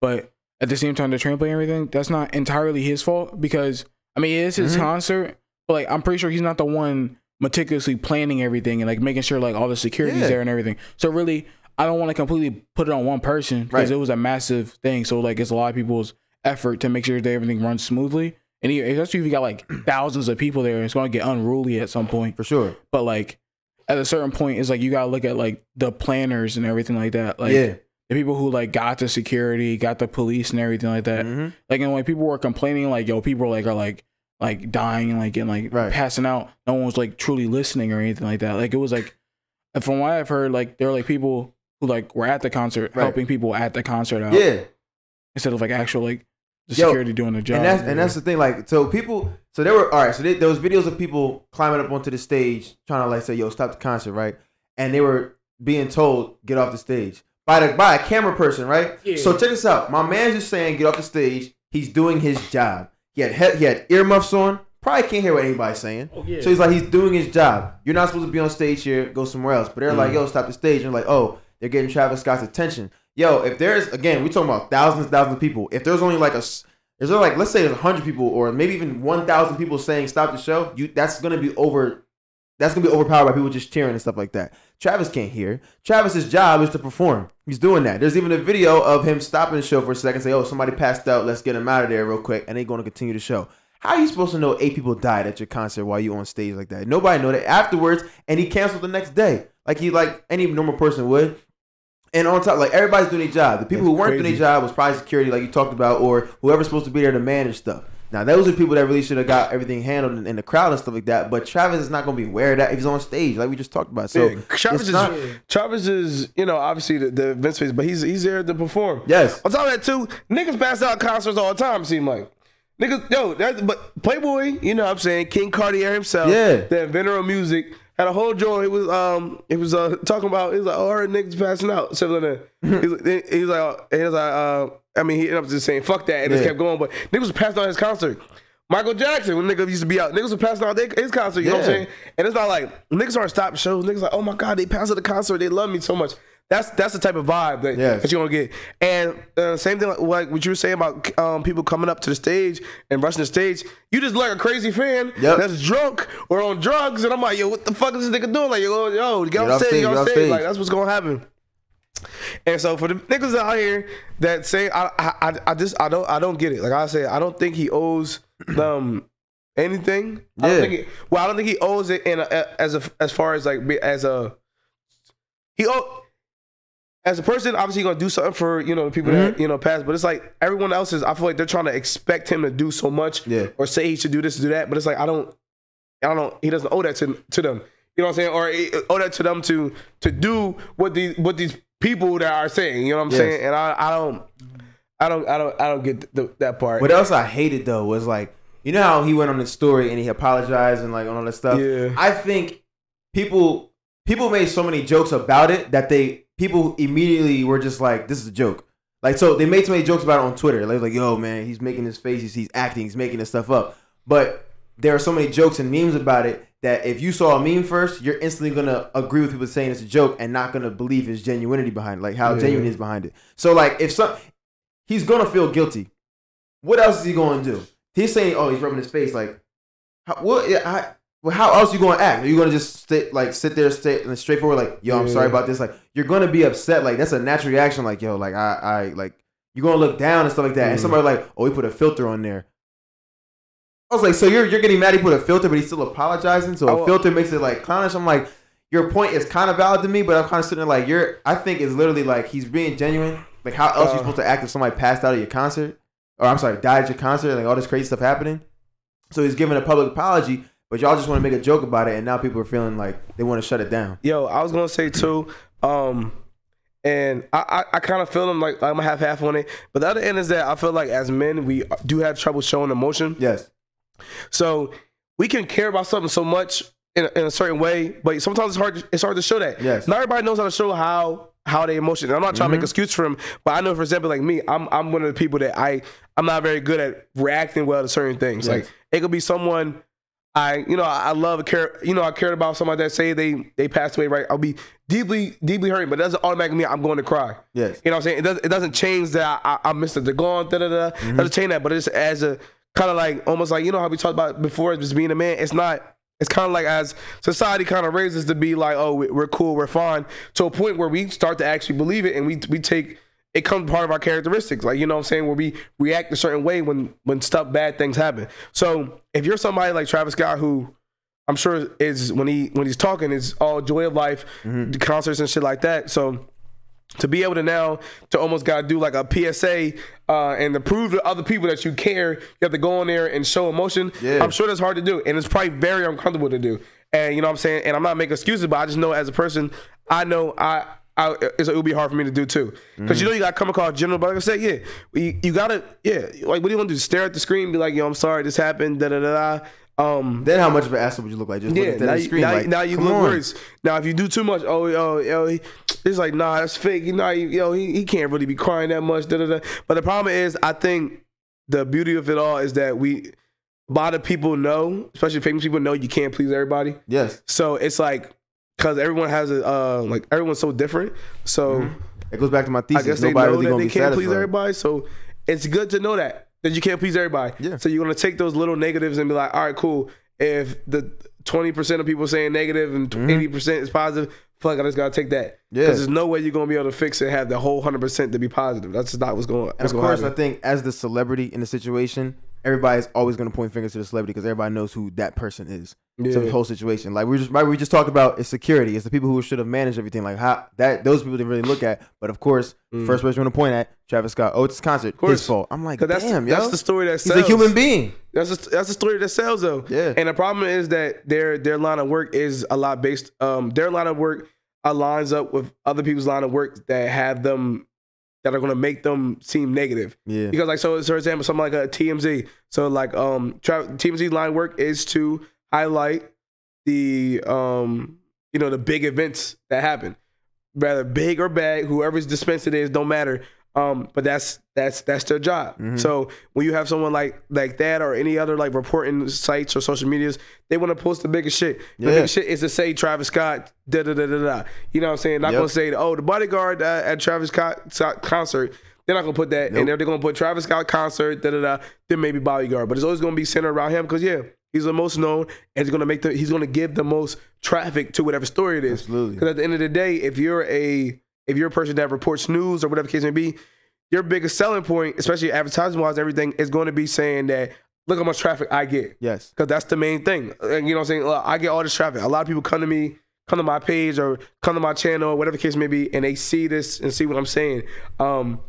But at the same time, the trampoline and everything, that's not entirely his fault because, I mean, it is his Mhm. concert, but like, I'm pretty sure he's not the one meticulously planning everything and like making sure like all the security's Yeah. there and everything. So really, I don't want to completely put it on one person because Right. it was a massive thing. So like, it's a lot of people's effort to make sure that everything runs smoothly. And especially if you got like thousands of people there, it's going to get unruly at some point For sure. but like at a certain point it's like you gotta look at like the planners and everything like that like yeah. the people who like got the security got the police and everything like that Mhm. like and when people were complaining like yo people like are like like dying and like and like Right. passing out no one was like truly listening or anything like that like it was like from what i've heard like there were like people who like were at the concert Right. helping people at the concert out Yeah. instead of like actual like the Yo, security doing the job And that's and that's the thing. Like, so people, so there were all right. So they, there was videos of people climbing up onto the stage, trying to like say, "Yo, stop the concert," right? And they were being told, "Get off the stage." By the by a camera person, right? Yeah. So check this out. My man's just saying, "Get off the stage." He's doing his job. He had he, he had earmuffs on. Probably can't hear what anybody's saying. Oh, yeah. So he's like, he's doing his job. You're not supposed to be on stage here. Go somewhere else. But they're like, Mm. yo, stop the stage. And they're like, oh, they're getting Travis Scott's attention. Yo, if there's again, we're talking about thousands, and thousands of people. If there's only like a, is there like let's say there's hundred people or maybe even one thousand people saying stop the show. You that's gonna be over. That's gonna be overpowered by people just cheering and stuff like that. Travis can't hear. Travis's job is to perform. He's doing that. There's even a video of him stopping the show for a second, say, "Oh, somebody passed out. Let's get him out of there real quick," and they're to continue the show. How are you supposed to know eight people died at your concert while you on stage like that? Nobody know that afterwards, and he canceled the next day, like he like any normal person would. And on top, like everybody's doing their job. The people who weren't doing crazy. their job was probably security, like you talked about, or whoever's supposed to be there to manage stuff. Now those are people that really should have got everything handled in, in the crowd and stuff like that. But Travis is not going to be aware of that if he's on stage, like we just talked about. So yeah, Travis is not- Travis is you know obviously the, the event space, but he's he's there to perform. Yes. On top of that too, niggas pass out concerts all the time. Seem like niggas yo that's but Playboy, you know what I'm saying King Cartier himself, Yeah. the inventor of music. Had a whole joint. It was um, it was uh talking about. It was like, oh, I niggas passing out. Something like that. he's, like- he's like, uh, he was like, uh, I mean, he ended up just saying fuck that and just Yeah. kept going. But niggas was passing out his concert. Michael Jackson, when niggas used to be out, niggas were passing out his concert. You know what I'm saying? And it's not like niggas aren't stopping shows. Niggas like, oh my god, they passed at the concert. They love me so much. That's that's the type of vibe that, Yes. that you're gonna get. And uh, same thing like, like what you were saying about um, people coming up to the stage and rushing the stage. You just like a crazy fan Yep. that's drunk or on drugs, and I'm like, yo, what the fuck is this nigga doing? Like, yo, yo, get, on stage, get on stage. Like that's what's gonna happen. And so for the niggas out here that say I, I I I just I don't I don't get it. Like I say, I don't think he owes them anything. I Yeah. don't think it, well, I don't think he owes it in a, as a as far as like as a he owe as a person. Obviously, he gonna do something for you know the people Mm-hmm. that you know pass. But it's like everyone else is. I feel like they're trying to expect him to do so much, Yeah. or say he should do this, do that. But it's like I don't, I don't. He doesn't owe that to to them. You know what I'm saying? Or he owe that to them to to do what these what these people that are saying. You know what I'm Yes. saying? And I I don't. I don't, I don't, I don't get the, that part. What else I hated though was like, you know how he went on the story and he apologized and like all that stuff. Yeah. I think people people made so many jokes about it that they people immediately were just like, this is a joke. Like so they made so many jokes about it on Twitter. Like, like yo man, he's making his faces, he's acting, he's making this stuff up. But there are so many jokes and memes about it that if you saw a meme first, you're instantly gonna agree with people saying it's a joke and not gonna believe his genuinity behind it, like how Yeah. genuine is behind it. So like if some he's gonna feel guilty. What else is he gonna do? He's saying, "Oh, he's rubbing his face." Like, how, what? yeah, I, well, how else you gonna act? Are you gonna just sit like sit there, stay and straightforward, like, "Yo, I'm Yeah. sorry about this." Like, you're gonna be upset. Like, that's a natural reaction. Like, yo, like I, I, like you're gonna look down and stuff like that. And Mm. somebody like, "Oh, he put a filter on there." I was like, so you're you're getting mad he put a filter, but he's still apologizing. So a Oh. filter makes it like clownish. I'm like, your point is kind of valid to me, but I'm kind of sitting there like you're. I think it's literally like he's being genuine. Like how else Uh. you supposed to act if somebody passed out at your concert, or I'm sorry, died at your concert, and like all this crazy stuff happening. So he's giving a public apology, but y'all just want to make a joke about it, and now people are feeling like they want to shut it down. Yo, I was gonna say too, um, and I, I, I kind of feel them like I'm a half half on it. But the other end is that I feel like as men we do have trouble showing emotion. Yes. So we can care about something so much in a, in a certain way, but sometimes it's hard. It's hard to show that. Yes. Not everybody knows how to show how how they emotion. And I'm not trying to make excuse for him, but I know for example, like me, I'm I'm one of the people that I I'm not very good at reacting well to certain things. Yes. Like it could be someone. I, you know, I love care. You know, I cared about somebody that say they they passed away. Right, I'll be deeply, deeply hurting, but it doesn't automatically mean I'm going to cry. Yes. You know what I'm saying? It doesn't, it doesn't change that I, I, I missed it. They're gone, da da da. Mm-hmm. Doesn't change that, but it's as a kind of like almost like you know how we talked about before, just being a man. It's not. It's kind of like as society kind of raises to be like, oh, we're cool, we're fine, to a point where we start to actually believe it, and we we take it comes part of our characteristics. Like you know what I'm saying, where we react a certain way when when stuff bad things happen. So if you're somebody like Travis Scott who I'm sure is when he when he's talking is all joy of life, the concerts and shit like that. So to be able to now to almost gotta do like a PSA uh, and to prove to other people that you care, you have to go in there and show emotion. Yeah. I'm sure that's hard to do, and it's probably very uncomfortable to do. And you know what I'm saying. And I'm not making excuses, but I just know as a person, I know I. I, it's, it would be hard for me to do too, because you know you got to come across general. But like I said, yeah, you, you gotta, yeah. Like, what do you want to do? Stare at the screen, be like, "Yo, I'm sorry, this happened." Da da da da. Um, Then how much of an asshole would you look like? Just yeah, looking at now the you, screen. now, like, now you look on. worse. Now, if you do too much, oh, oh, oh, he, it's like, nah, that's fake. You know, yo, he, he can't really be crying that much. Da, da, da. But the problem is, I think the beauty of it all is that we, a lot of people know, especially famous people know you can't please everybody. Yes. So it's like, because everyone has a, uh, like, everyone's so different. So It goes back to my thesis. I guess they Nobody know really that they can't please everybody. So it's good to know that that you can't please everybody. Yeah. So you're gonna take those little negatives and be like, all right, cool. If the 20 percent of people saying negative and 80 percent is positive, fuck, I just gotta take that. Mm-hmm. Yeah. Because there's no way you're gonna be able to fix it. and Have the whole hundred percent to be positive. That's just not what's going. And of course, I think as the celebrity in the situation, everybody's always going to point fingers to the celebrity because everybody knows who that person is. Yeah. So the whole situation, like we just right, we just talked about, is security. It's the people who should have managed everything. Like how that those people didn't really look at. But of course, Mm. first person you want to point at Travis Scott. Oh, it's his concert. course. His fault. I'm like, that's damn, that's yo. the story that sells. He's a human being. That's a, that's a story that sells though. Yeah. And the problem is that their their line of work is a lot based. Um, their line of work aligns up with other people's line of work that have them that are to make them seem negative. Yeah. Because like so, for example, something like a TMZ. So like um, tra- TMZ line work is to highlight the um, you know, the big events that happen, rather big or bad. Whoever's dispensed it is don't matter. Um, but that's that's that's their job. Mhm. So when you have someone like like that or any other like reporting sites or social medias, they want to post the biggest shit. The Yeah. biggest shit is to say Travis Scott da da da da da. You know what I'm saying? Not Yep. gonna say oh the bodyguard uh, at Travis Scott, concert. They're not gonna put that, Nope. and they're gonna put Travis Scott concert da da da. Then maybe bodyguard, but it's always gonna be centered around him because yeah, he's the most known, and he's gonna make the he's gonna give the most traffic to whatever story it is. Because at the end of the day, if you're a if you're a person that reports news or whatever the case may be, your biggest selling point, especially advertising wise, everything is going to be saying that look how much traffic I get. Yes. Because that's the main thing. And you know what I'm saying? Look, I get all this traffic. A lot of people come to me, come to my page or come to my channel or whatever the case may be, and they see this and see what I'm saying. Um,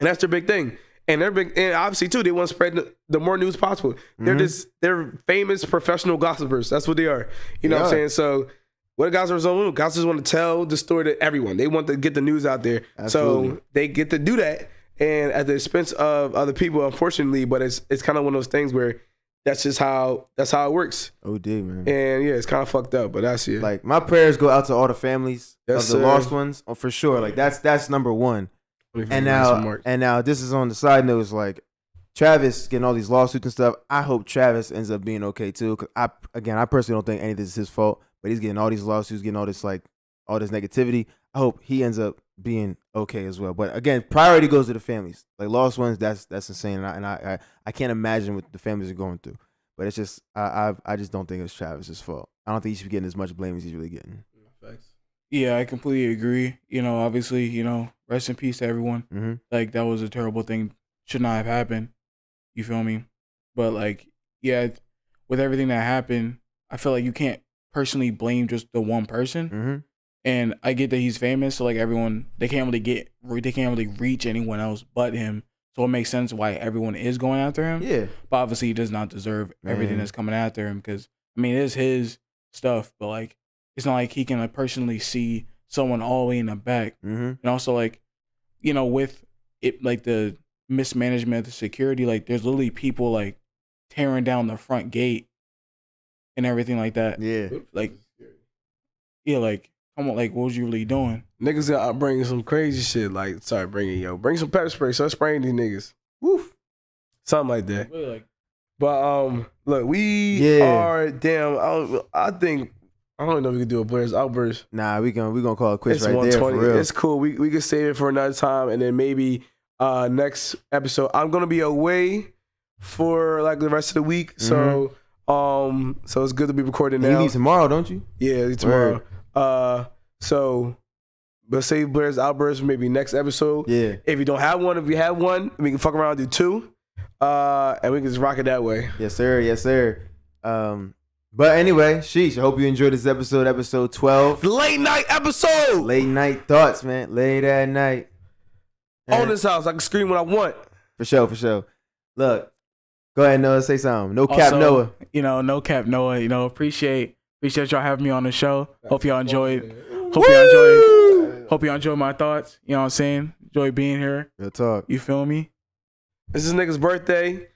and that's their big thing. And they're big, and obviously too, they want to spread the, the more news possible. They're Mhm. just they're famous professional gossipers. That's what they are. You know They what I'm saying? So what gossipers don't do? Gossipers want to tell the story to everyone. They want to get the news out there. Absolutely. So they get to do that, and at the expense of other people, unfortunately. But it's it's kind of one of those things where that's just how that's how it works. Oh, OD, man. And yeah, it's kind of fucked up, but that's it. Like my prayers go out to all the families Yes, of the sir. lost ones, oh, for sure. Like that's that's number one. And now, and now, this is on the side notes. Like Travis getting all these lawsuits and stuff. I hope Travis ends up being okay too. Cause I, again, I personally don't think any of this is his fault. But he's getting all these lawsuits, getting all this like all this negativity. I hope he ends up being okay as well. But again, priority goes to the families. Like lost ones, that's that's insane. And I and I, I, I can't imagine what the families are going through. But it's just I, I I just don't think it's Travis's fault. I don't think he should be getting as much blame as he's really getting. Yeah, I completely agree. You know, obviously, you know, rest in peace to everyone. Mm-hmm. Like that was a terrible thing. Should not have happened. You feel me? But like, yeah, with everything that happened, I feel like you can't personally blame just the one person. Mm-hmm. And I get that he's famous, so like everyone, they can't really get, they can't really reach anyone else but him. So it makes sense why everyone is going after him. Yeah. But obviously, he does not deserve everything that's coming after him because I mean, it is his stuff, but like, it's not like he can like personally see someone all the way in the back Mm-hmm. and also like you know with it like the mismanagement of the security like there's literally people like tearing down the front gate and everything like that Yeah. like yeah like come on like what was you really doing niggas got bringing some crazy shit. Like, sorry, bringing yo, bring some pepper spray. Start spraying these niggas. Woof. Something like that. really like But um, look, we Yeah. are damn. I, I think I don't know if we can do a Blair's outburst. Nah, we gonna we gonna call it quits It's right there for real. It's cool. We we can save it for another time, and then maybe uh next episode. I'm gonna be away for like the rest of the week, so um, so it's good to be recording And you now. leave tomorrow, don't you? Yeah, tomorrow. Uh, so we'll save Blair's outburst for maybe next episode. Yeah. If you don't have one, if you have one, we can fuck around and do two. Uh, and we can just rock it that way. Yes, sir. Yes, sir. Um, but anyway, sheesh. I hope you enjoyed this episode, episode twelve. Late night episode Late night thoughts, man. Late at night. on this house. I can scream what I want. for sure, for sure. Look, go ahead, Noah. Say something. No cap, Also, Noah. you know no cap noah you know appreciate appreciate y'all having me on the show hope y'all enjoyed hope y'all enjoyed hope y'all enjoyed my thoughts you know what i'm saying enjoy being here Real talk. you feel me This is nigga's birthday.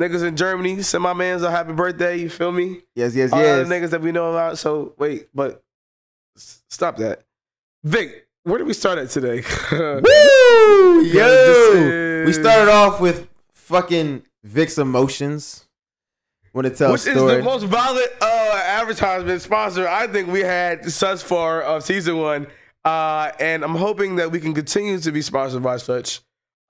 Niggas in Germany send my man's a happy birthday. You feel me? Yes, yes, All the yes. niggas that we know about. So wait, but stop that. Vic, where did we start at today? Woo! Yo! this We started off with fucking Vic's emotions. Want to tell Which a is the most violent uh, advertisement sponsor I think we had thus far of season one. Uh, and I'm hoping that we can continue to be sponsored by such.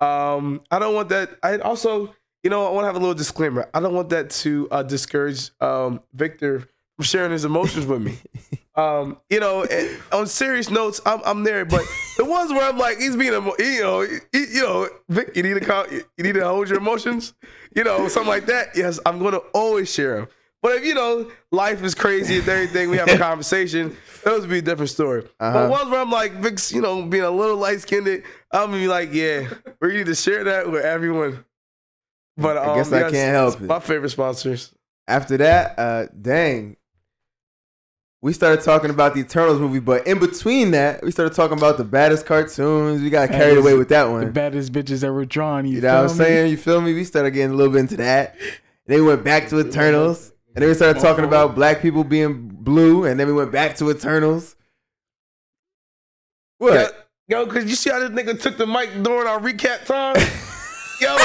Um, I don't want that. I also, you know, I want to have a little disclaimer. I don't want that to uh, discourage um, Victor from sharing his emotions with me. Um, you know, on serious notes, I'm, I'm there, but the ones where I'm like, he's being, you know, you, you know, Vic, you need to calm, you need to hold your emotions. You know, something like that, yes, I'm going to always share them. But if you know life is crazy and everything, we have a conversation. That would be a different story. Uh-huh. But ones where I'm like, you know, being a little light skinned, I'm gonna be like, yeah, we need to share that with everyone. But um, I guess I yes, can't help it. My favorite sponsors. After that, uh, dang, we started talking about the Eternals movie, but in between that, we started talking about the baddest cartoons. We got carried away with that one. The baddest bitches ever drawn. You, You know what I'm me? saying? You feel me? We started getting a little bit into that. Then we went back to Eternals. And then we started talking about black people being blue. And then we went back to Eternals. What? Yo, cause you see how this nigga took the mic during our recap time? yo,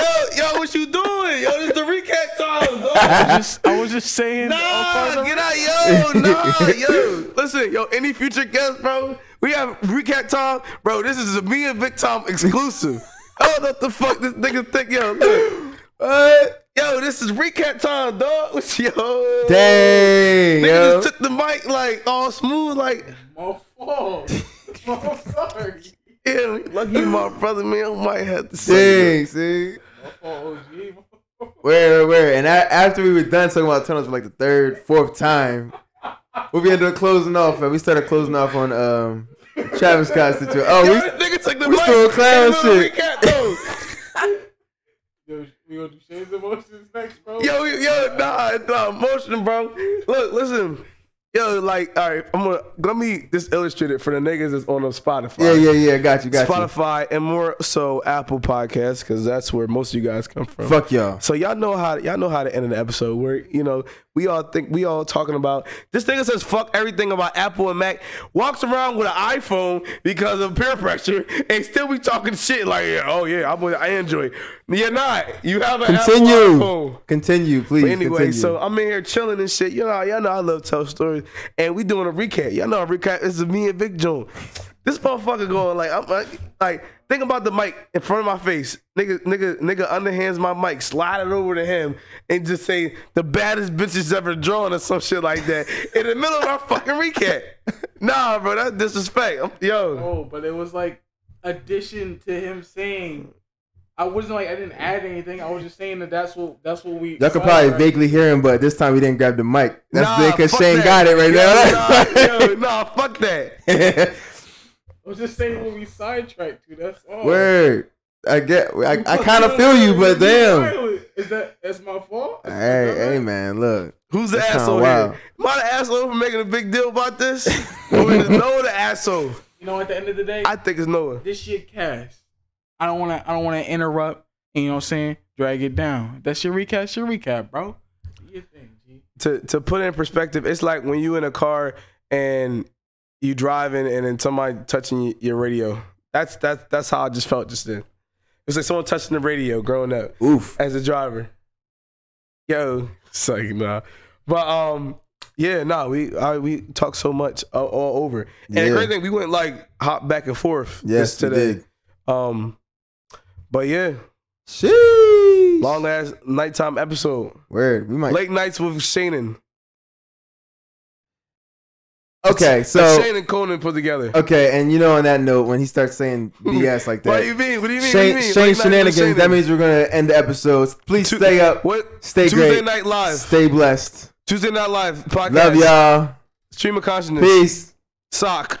yo, yo, what you doing? Yo, this the recap time, dog. I was just, I was just saying. Nah, oh, pardon. get out, yo, nah, yo. Listen, yo, any future guests, bro, we have recap time, bro. This is a me and Vic Tom exclusive. I don't know what the fuck this nigga think, yo. Look, what? Yo, this is recap time, dog. Yo, Dang, Nigga yo. just took the mic like all smooth, like My fault. I'm sorry. yeah. Lucky my brother, man. I might have to say. Dang, see? Oh, OG. Where, where? And a- after we were done talking about Eternals for like the third, fourth time, we ended up closing off, and we started closing off on um Travis Scott's situation. Oh, we, this nigga took the we mic. still clown in the middle shit. Yo, we gonna do shades emotions next, bro. Yo, yo, nah, nah, motion, bro. Look, listen. Yo, like, all right, I'm gonna let me just illustrate it for the niggas that's on the Spotify. yeah, yeah, yeah. Got you, got you. Spotify and more so Apple Podcasts because that's where most of you guys come from. Fuck y'all. So y'all know how y'all know how to end an episode where you know we all think we all talking about this nigga says fuck everything about Apple and Mac walks around with an iPhone because of peer pressure and still be talking shit like oh yeah I'm with Android. You're not. You have an Apple Continue. iPhone. Continue, please. But anyway, continue. so I'm in here chilling and shit. You know, y'all know I love tell stories, and we doing a recap. Y'all know a recap. This is me and Big Joe. This motherfucker going like, I'm like, like, think about the mic in front of my face. Nigga, nigga, nigga underhands my mic, slide it over to him, and just say the baddest bitches ever drawn or some shit like that in the middle of our fucking recap. Nah, bro, that's disrespect. Yo, Oh, but it was like addition to him saying. I wasn't like I didn't add anything. I was just saying that that's what that's what we. Y'all could probably sidetracked. vaguely hear him, but this time he didn't grab the mic. That's nah, because fuck Shane that. got it right Yo, now. Nah, yo, nah, fuck that. I was just saying what we sidetracked to. That's all. Word. I get. I, I kind of feel you, but damn. Is that that's my fault? Hey, hey, man, look. Who's the asshole wild. here? Am I the asshole for making a big deal about this? or is Noah the asshole? You know, at the end of the day, I think it's Noah. this shit cast. I don't want to. I don't want to interrupt. You know what I'm saying? Drag it down. That's your recap. That's your recap, bro. Your thing, To to put it in perspective, it's like when you in a car and you driving and then somebody touching your radio. That's that's that's how I just felt just then. It's like someone touching the radio growing up Oof. as a driver. Yo, it's like nah. But um, yeah, nah. We I, we talk so much all, all over, and the Yeah. great thing we went like hop back and forth. Yes, just we today. did. Um, but yeah, Sheesh. long ass nighttime episode. Word. We might. Late nights with Shannon. Okay, That so Shane and Conan put together. okay, and you know, on that note, when he starts saying BS like What that, do you mean? What do you mean? Shane, what do you mean? Shane nights shenanigans. Shannon. That means we're gonna end the episodes. Please Tu- stay up. What? Stay Tuesday great. Night Live. Stay blessed. Tuesday Night Live podcast. Love y'all. Stream of consciousness. Peace. Sock.